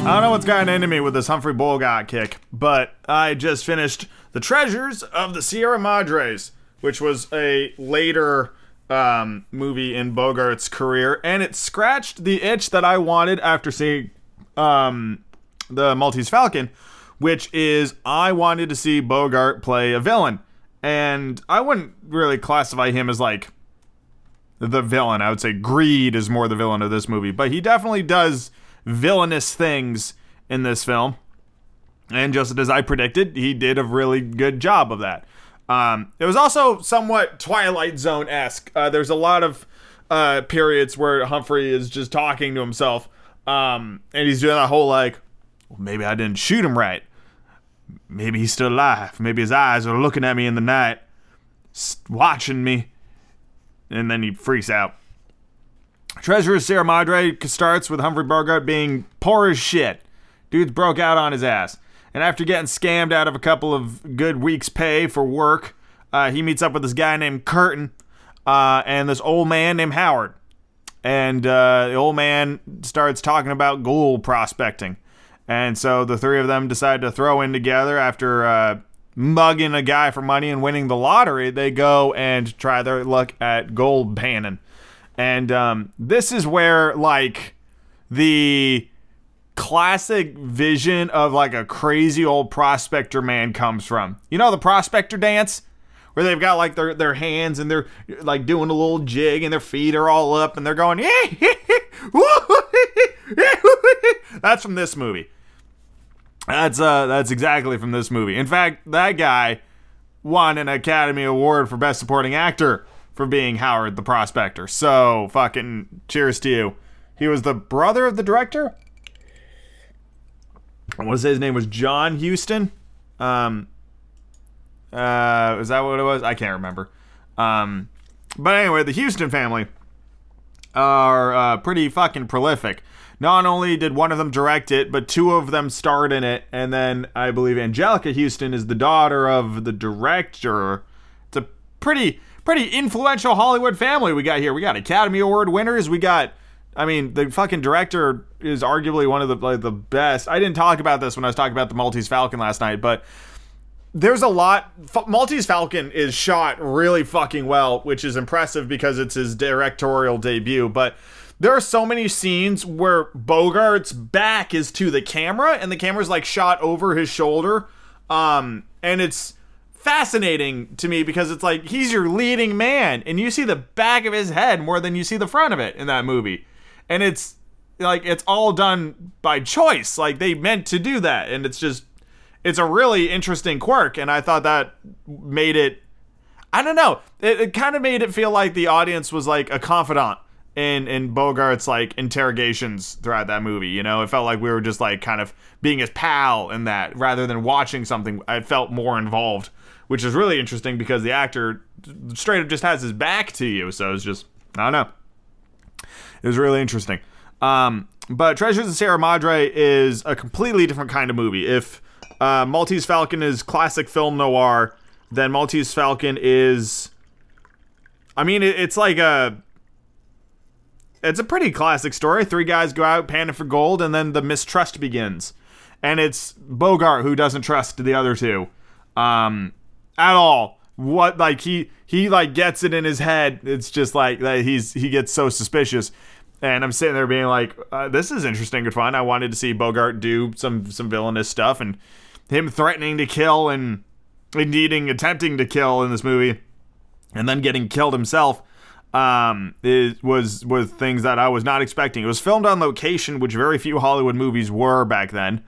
I don't know what's gotten into me with this Humphrey Bogart kick, but I just finished The Treasures of the Sierra Madres, which was a later um, movie in Bogart's career, and it scratched the itch that I wanted after seeing um, the Maltese Falcon, which is I wanted to see Bogart play a villain. And I wouldn't really classify him as like the villain. I would say Greed is more the villain of this movie, but he definitely does villainous things in this film. And just as I predicted, he did a really good job of that. Um, it was also somewhat Twilight Zone esque. Uh, there's a lot of uh, periods where Humphrey is just talking to himself, um, and he's doing that whole like, well, maybe I didn't shoot him right. Maybe he's still alive. Maybe his eyes are looking at me in the night, watching me. And then he freaks out. Treasure of Sierra Madre starts with Humphrey Bogart being poor as shit. Dude's broke out on his ass. And after getting scammed out of a couple of good weeks' pay for work, uh, he meets up with this guy named Curtin uh, and this old man named Howard. And uh, the old man starts talking about gold prospecting. And so the three of them decide to throw in together after uh, mugging a guy for money and winning the lottery. They go and try their luck at gold panning. And um, this is where, like, the classic vision of like a crazy old prospector man comes from. You know the prospector dance? Where they've got like their, their hands and they're like doing a little jig and their feet are all up and they're going, that's from this movie. That's uh that's exactly from this movie. In fact, that guy won an Academy Award for Best Supporting Actor for being Howard the Prospector. So fucking cheers to you. He was the brother of the director. I want to say his name was John Huston. Um, uh, is that what it was? I can't remember. Um, but anyway, the Huston family are uh, pretty fucking prolific. Not only did one of them direct it, but two of them starred in it, and then I believe Anjelica Huston is the daughter of the director. It's a pretty pretty influential Hollywood family we got here. We got Academy Award winners. We got, I mean, the fucking director is arguably one of the like the best. I didn't talk about this when I was talking about the Maltese Falcon last night, but there's a lot. Maltese Falcon is shot really fucking well, which is impressive because it's his directorial debut. But there are so many scenes where Bogart's back is to the camera and the camera's like shot over his shoulder. Um, and it's fascinating to me because it's like he's your leading man and you see the back of his head more than you see the front of it in that movie. And it's like it's all done by choice. Like they meant to do that and it's just it's a really interesting quirk and I thought that made it I don't know. It, it kind of made it feel like the audience was like a confidant in in Bogart's like interrogations throughout that movie. You know, it felt like we were just like kind of being his pal in that rather than watching something. I felt more involved, which is really interesting because the actor straight up just has his back to you. So it's just I don't know. It was really interesting. Um, but Treasures of Sierra Madre is a completely different kind of movie. If uh, Maltese Falcon is classic film noir, then Maltese Falcon is. I mean, it, it's like a it's a pretty classic story. Three guys go out panning for gold, and then the mistrust begins. And it's Bogart who doesn't trust the other two, um, at all. What like he he like gets it in his head. It's just like that he's he gets so suspicious. And I'm sitting there being like, uh, this is interesting and fun. I wanted to see Bogart do some some villainous stuff, and him threatening to kill and indeeding attempting to kill in this movie, and then getting killed himself um, it was was things that I was not expecting. It was filmed on location, which very few Hollywood movies were back then.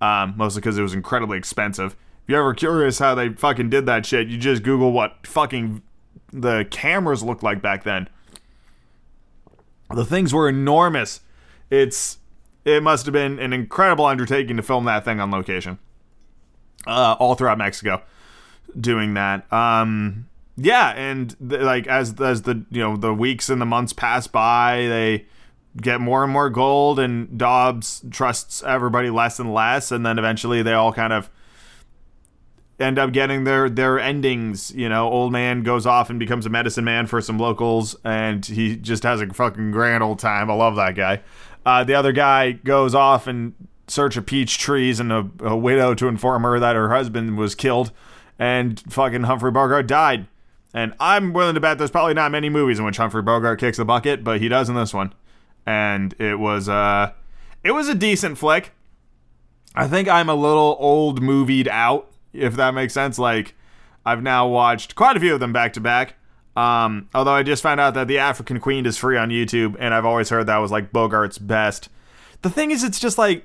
Um, mostly because it was incredibly expensive. You're ever curious how they fucking did that shit, you just Google what fucking the cameras looked like back then. The things were enormous. It's it must have been an incredible undertaking to film that thing on location. Uh, all throughout Mexico, doing that. Um, yeah, and th- like as as the you know the weeks and the months pass by, they get more and more gold, and Dobbs trusts everybody less and less, and then eventually they all kind of end up getting their their endings. You know, old man goes off and becomes a medicine man for some locals, and he just has a fucking grand old time. I love that guy. Uh, the other guy goes off and search of peach trees, and a, a widow to inform her that her husband was killed, and fucking Humphrey Bogart died. And I'm willing to bet there's probably not many movies in which Humphrey Bogart kicks the bucket, but he does in this one. And it was uh it was a decent flick. I think I'm a little old movied out, if that makes sense. Like I've now watched quite a few of them back to back. Um, although I just found out that The African Queen is free on YouTube, and I've always heard that was like Bogart's best. The thing is, it's just like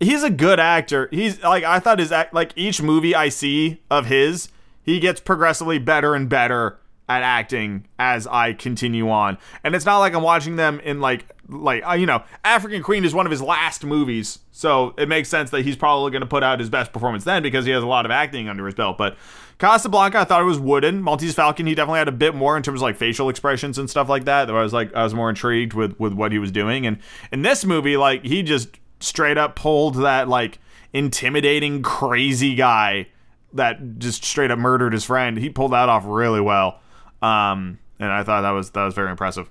he's a good actor. He's like I thought his act like each movie I see of his he gets progressively better and better at acting as I continue on. And it's not like I'm watching them in like like uh, you know, African Queen is one of his last movies. So it makes sense that he's probably going to put out his best performance then because he has a lot of acting under his belt. But Casablanca, I thought it was wooden. Maltese Falcon, he definitely had a bit more in terms of like facial expressions and stuff like that. Though I was like, I was more intrigued with with what he was doing. And in this movie, like he just straight up pulled that like intimidating, crazy guy that just straight up murdered his friend. He pulled that off really well, um, and I thought that was that was very impressive.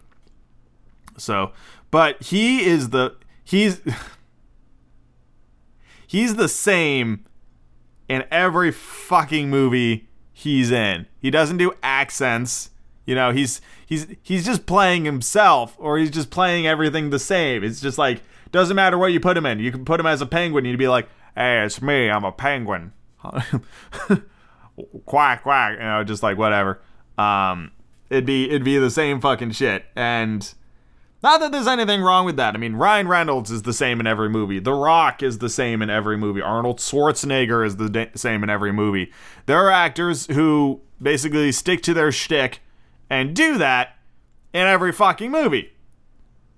So, but he is the he's he's the same in every fucking movie he's in. He doesn't do accents. You know, he's he's he's just playing himself or he's just playing everything the same. It's just like doesn't matter what you put him in. You can put him as a penguin, you'd be like, "Hey, it's me. I'm a penguin." quack quack you know just like whatever um it'd be it'd be the same fucking shit and not that there's anything wrong with that. I mean ryan reynolds is the same in every movie. The rock is the same in every movie. Arnold schwarzenegger is the da- same in every movie. There are actors who basically stick to their shtick and do that in every fucking movie.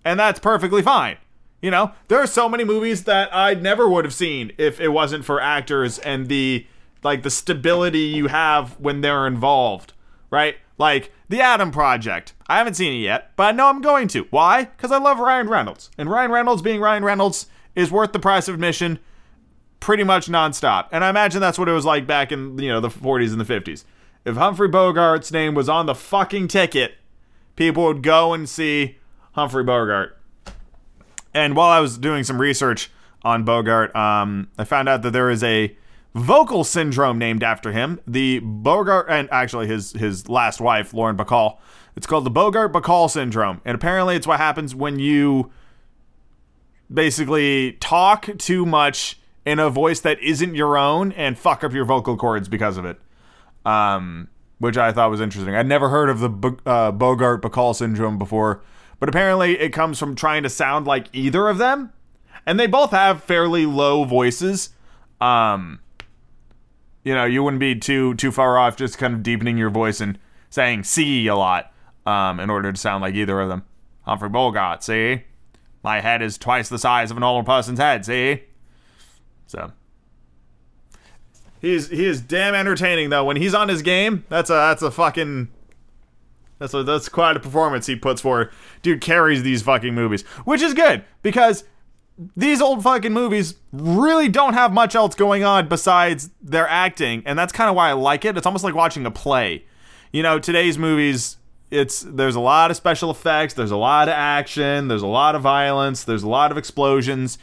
And that's perfectly fine. You know, there are so many movies that I never would have seen if it wasn't for actors and the like the stability you have when they're involved, right? Like The Adam Project. I haven't seen it yet, but I know I'm going to. Why? Cuz I love Ryan Reynolds. And Ryan Reynolds being Ryan Reynolds is worth the price of admission pretty much nonstop. And I imagine that's what it was like back in, you know, the 40s and the 50s. If Humphrey Bogart's name was on the fucking ticket, people would go and see Humphrey Bogart. And while I was doing some research on Bogart, um, I found out that there is a vocal syndrome named after him. The Bogart, and actually his his last wife, Lauren Bacall. It's called the Bogart Bacall syndrome, and apparently it's what happens when you basically talk too much in a voice that isn't your own and fuck up your vocal cords because of it. Um, which I thought was interesting. I'd never heard of the uh, Bogart Bacall syndrome before. But apparently it comes from trying to sound like either of them. And they both have fairly low voices. Um you know, you wouldn't be too too far off just kind of deepening your voice and saying "see" a lot um, in order to sound like either of them. Humphrey Bogart, see? My head is twice the size of an older person's head, see? So he's he is damn entertaining though. When he's on his game, that's a that's a fucking that's a, that's quite a performance he puts forward. Dude carries these fucking movies, which is good because these old fucking movies really don't have much else going on besides their acting, and that's kind of why I like it. It's almost like watching a play. You know, today's movies, it's there's a lot of special effects, there's a lot of action, there's a lot of violence, there's a lot of explosions.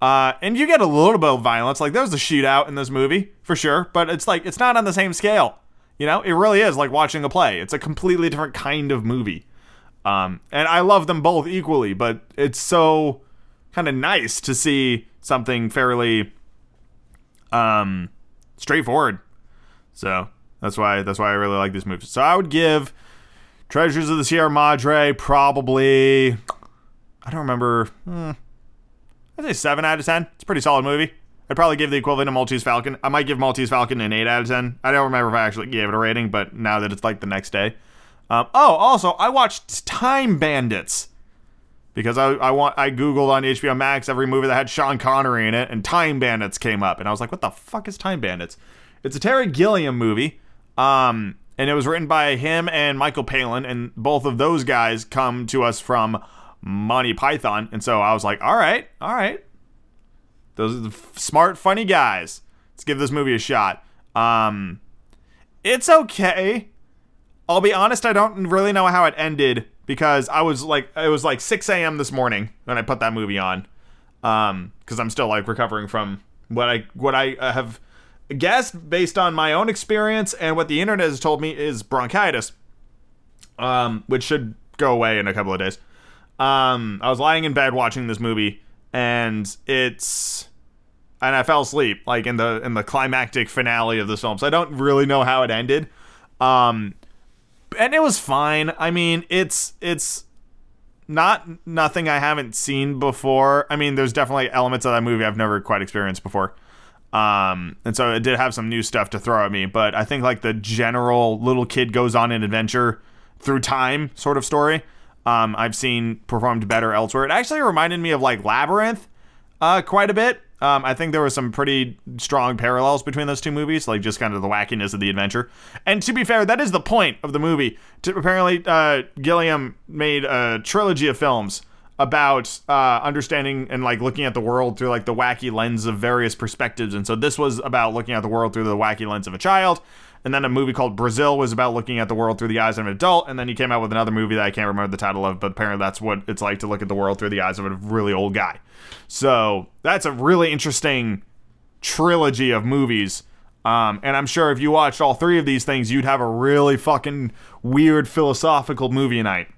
Uh, and you get a little bit of violence. Like there's a shootout in this movie for sure, but it's like it's not on the same scale. You know, it really is like watching a play. It's a completely different kind of movie. Um, and I love them both equally, but it's so kind of nice to see something fairly um, straightforward. So that's why that's why I really like this movie. So I would give Treasures of the Sierra Madre probably I don't remember. Hmm, I'd say seven out of ten. It's a pretty solid movie. I'd probably give the equivalent of Maltese Falcon. I might give Maltese Falcon an 8 out of 10. I don't remember if I actually gave it a rating, but now that it's like the next day. Um, oh, also, I watched Time Bandits because I, I want I googled on HBO Max every movie that had Sean Connery in it, and Time Bandits came up, and I was like, "What the fuck is Time Bandits?" It's a Terry Gilliam movie, um, and it was written by him and Michael Palin, and both of those guys come to us from Monty Python. And so I was like, all right, all right. Those are the f- smart, funny guys. Let's give this movie a shot. Um, it's okay. I'll be honest, I don't really know how it ended because I was like, it was like 6 a.m. this morning when I put that movie on. Um, because I'm still like recovering from what I what I uh, have guessed based on my own experience and what the internet has told me is bronchitis. Um, which should go away in a couple of days. Um, I was lying in bed watching this movie, and it's and I fell asleep like in the in the climactic finale of this film. So I don't really know how it ended. Um, and it was fine. I mean, it's it's not nothing I haven't seen before. I mean, there's definitely elements of that movie I've never quite experienced before. Um, and so it did have some new stuff to throw at me, but I think like the general little kid goes on an adventure through time sort of story, um, I've seen performed better elsewhere. It actually reminded me of like Labyrinth, uh, quite a bit. Um, I think there were some pretty strong parallels between those two movies, like just kind of the wackiness of the adventure. And to be fair, that is the point of the movie. To, apparently, uh, Gilliam made a trilogy of films about uh, understanding and like looking at the world through like the wacky lens of various perspectives. And so this was about looking at the world through the wacky lens of a child. And then a movie called Brazil was about looking at the world through the eyes of an adult. And then he came out with another movie that I can't remember the title of, but apparently that's what it's like to look at the world through the eyes of a really old guy. So that's a really interesting trilogy of movies. Um, and I'm sure if you watched all three of these things, you'd have a really fucking weird philosophical movie night.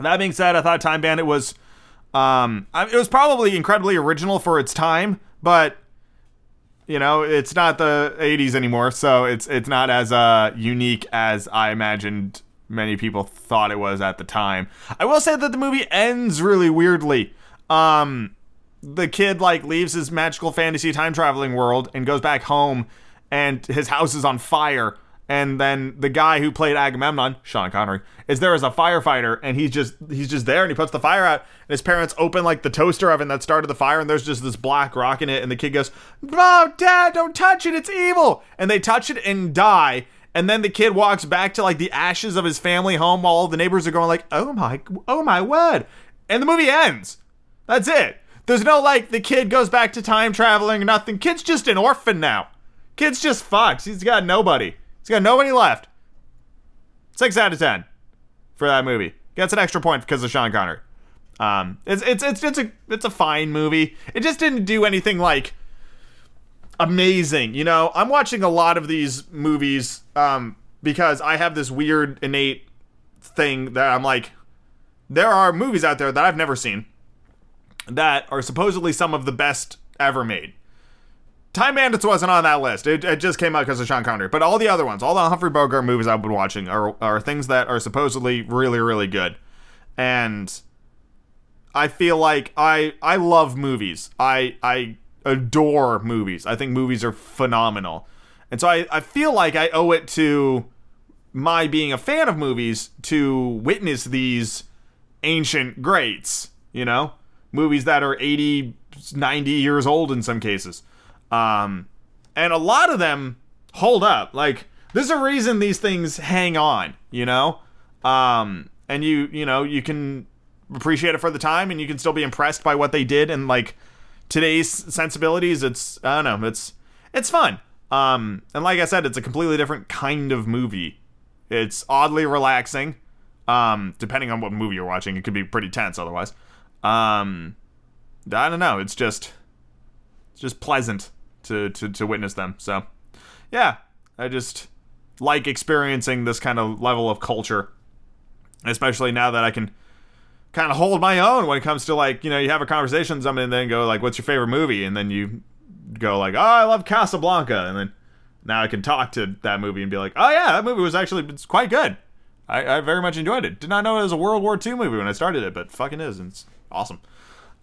That being said, I thought Time Bandit was, um, it was probably incredibly original for its time, but you know, it's not the 80s anymore, so it's it's not as uh, unique as I imagined many people thought it was at the time. I will say that the movie ends really weirdly. Um, the kid like leaves his magical fantasy time traveling world and goes back home, and his house is on fire and then the guy who played Agamemnon, Sean Connery, is there as a firefighter, and he's just he's just there, and he puts the fire out, and his parents open like the toaster oven that started the fire, and there's just this black rock in it, and the kid goes, "Mom, Dad, don't touch it, it's evil," and they touch it and die. And then the kid walks back to like the ashes of his family home while all the neighbors are going like, "Oh my, oh my word!" And the movie ends. That's it. There's no like the kid goes back to time traveling, nothing. Kid's just an orphan now. Kid's just fucked. He's got nobody. He's got nobody left. Six out of ten for that movie. Gets an extra point because of Sean Connery. Um, it's it's it's it's a it's a fine movie. It just didn't do anything like amazing. You know, I'm watching a lot of these movies um, because I have this weird innate thing that I'm like, there are movies out there that I've never seen that are supposedly some of the best ever made. Time Bandits wasn't on that list. It, it just came out because of Sean Connery. But all the other ones, all the Humphrey Bogart movies I've been watching are, are things that are supposedly really, really good. And I feel like I I love movies. I I adore movies. I think movies are phenomenal. And so I, I feel like I owe it to my being a fan of movies to witness these ancient greats, you know? Movies that are 80, 90 years old in some cases. Um, and a lot of them hold up. Like there's a reason these things hang on, you know. Um, and you you know you can appreciate it for the time, and you can still be impressed by what they did and like today's sensibilities. It's I don't know. It's it's fun. Um, and like I said, it's a completely different kind of movie. It's oddly relaxing. Um, depending on what movie you're watching, it could be pretty tense otherwise. Um, I don't know. It's just, it's just pleasant to, to, to witness them. So, yeah, I just like experiencing this kind of level of culture, especially now that I can kind of hold my own when it comes to like, you know, you have a conversation with and then go like, what's your favorite movie? And then you go like, oh, I love Casablanca. And then now I can talk to that movie and be like, oh yeah, that movie was actually it's quite good. I, I very much enjoyed it. Did not know it was a World War II movie when I started it, but fucking is. And it's awesome.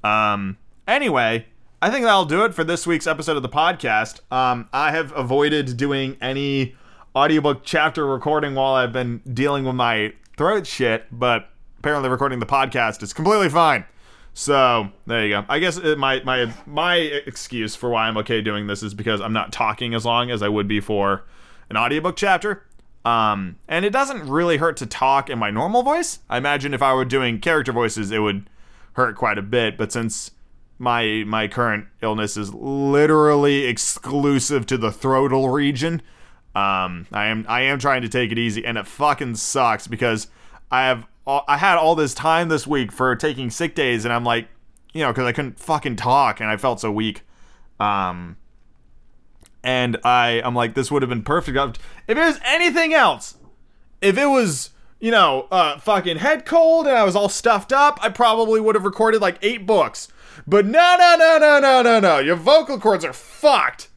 Um, anyway, I think that'll do it for this week's episode of the podcast. Um, I have avoided doing any audiobook chapter recording while I've been dealing with my throat shit, but apparently recording the podcast is completely fine. So there you go. I guess it, my my my excuse for why I'm okay doing this is because I'm not talking as long as I would be for an audiobook chapter. Um, and it doesn't really hurt to talk in my normal voice. I imagine if I were doing character voices, it would hurt quite a bit. But since my my current illness is literally exclusive to the throatal region, um, I am I am trying to take it easy, and it fucking sucks because I have I had all this time this week for taking sick days, and I'm like, you know, because I couldn't fucking talk and I felt so weak. Um, and I I'm like, this would have been perfect. If it was anything else, if it was you know, uh, fucking head cold and I was all stuffed up, I probably would have recorded like eight books. But no, no, no, no, no, no, no. Your vocal cords are fucked.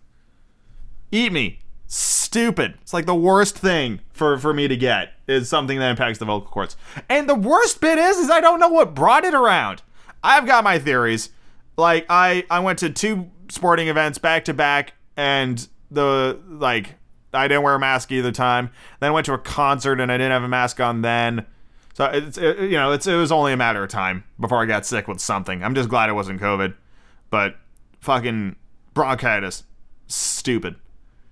Eat me. Stupid. It's like the worst thing for, for me to get is something that impacts the vocal cords. And the worst bit is, is I don't know what brought it around. I've got my theories. Like I, I went to two sporting events back to back and the like I didn't wear a mask either time. Then I went to a concert and I didn't have a mask on then. So it's it, you know it's it was only a matter of time before I got sick with something. I'm just glad it wasn't COVID, but fucking bronchitis, stupid,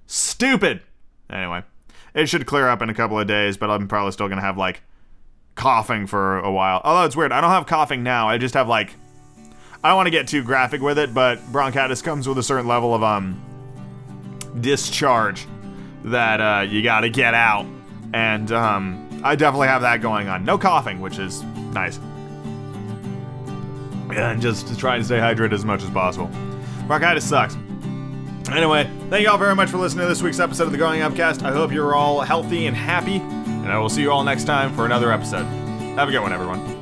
stupid. Anyway, it should clear up in a couple of days, but I'm probably still gonna have like coughing for a while. Although it's weird, I don't have coughing now. I just have like I don't want to get too graphic with it, but bronchitis comes with a certain level of um discharge that uh, you got to get out. And um, I definitely have that going on. No coughing, which is nice. And just trying to stay hydrated as much as possible. Bronchitis sucks. Anyway, thank you all very much for listening to this week's episode of the Growing Upcast. I hope you're all healthy and happy, and I will see you all next time for another episode. Have a good one, everyone.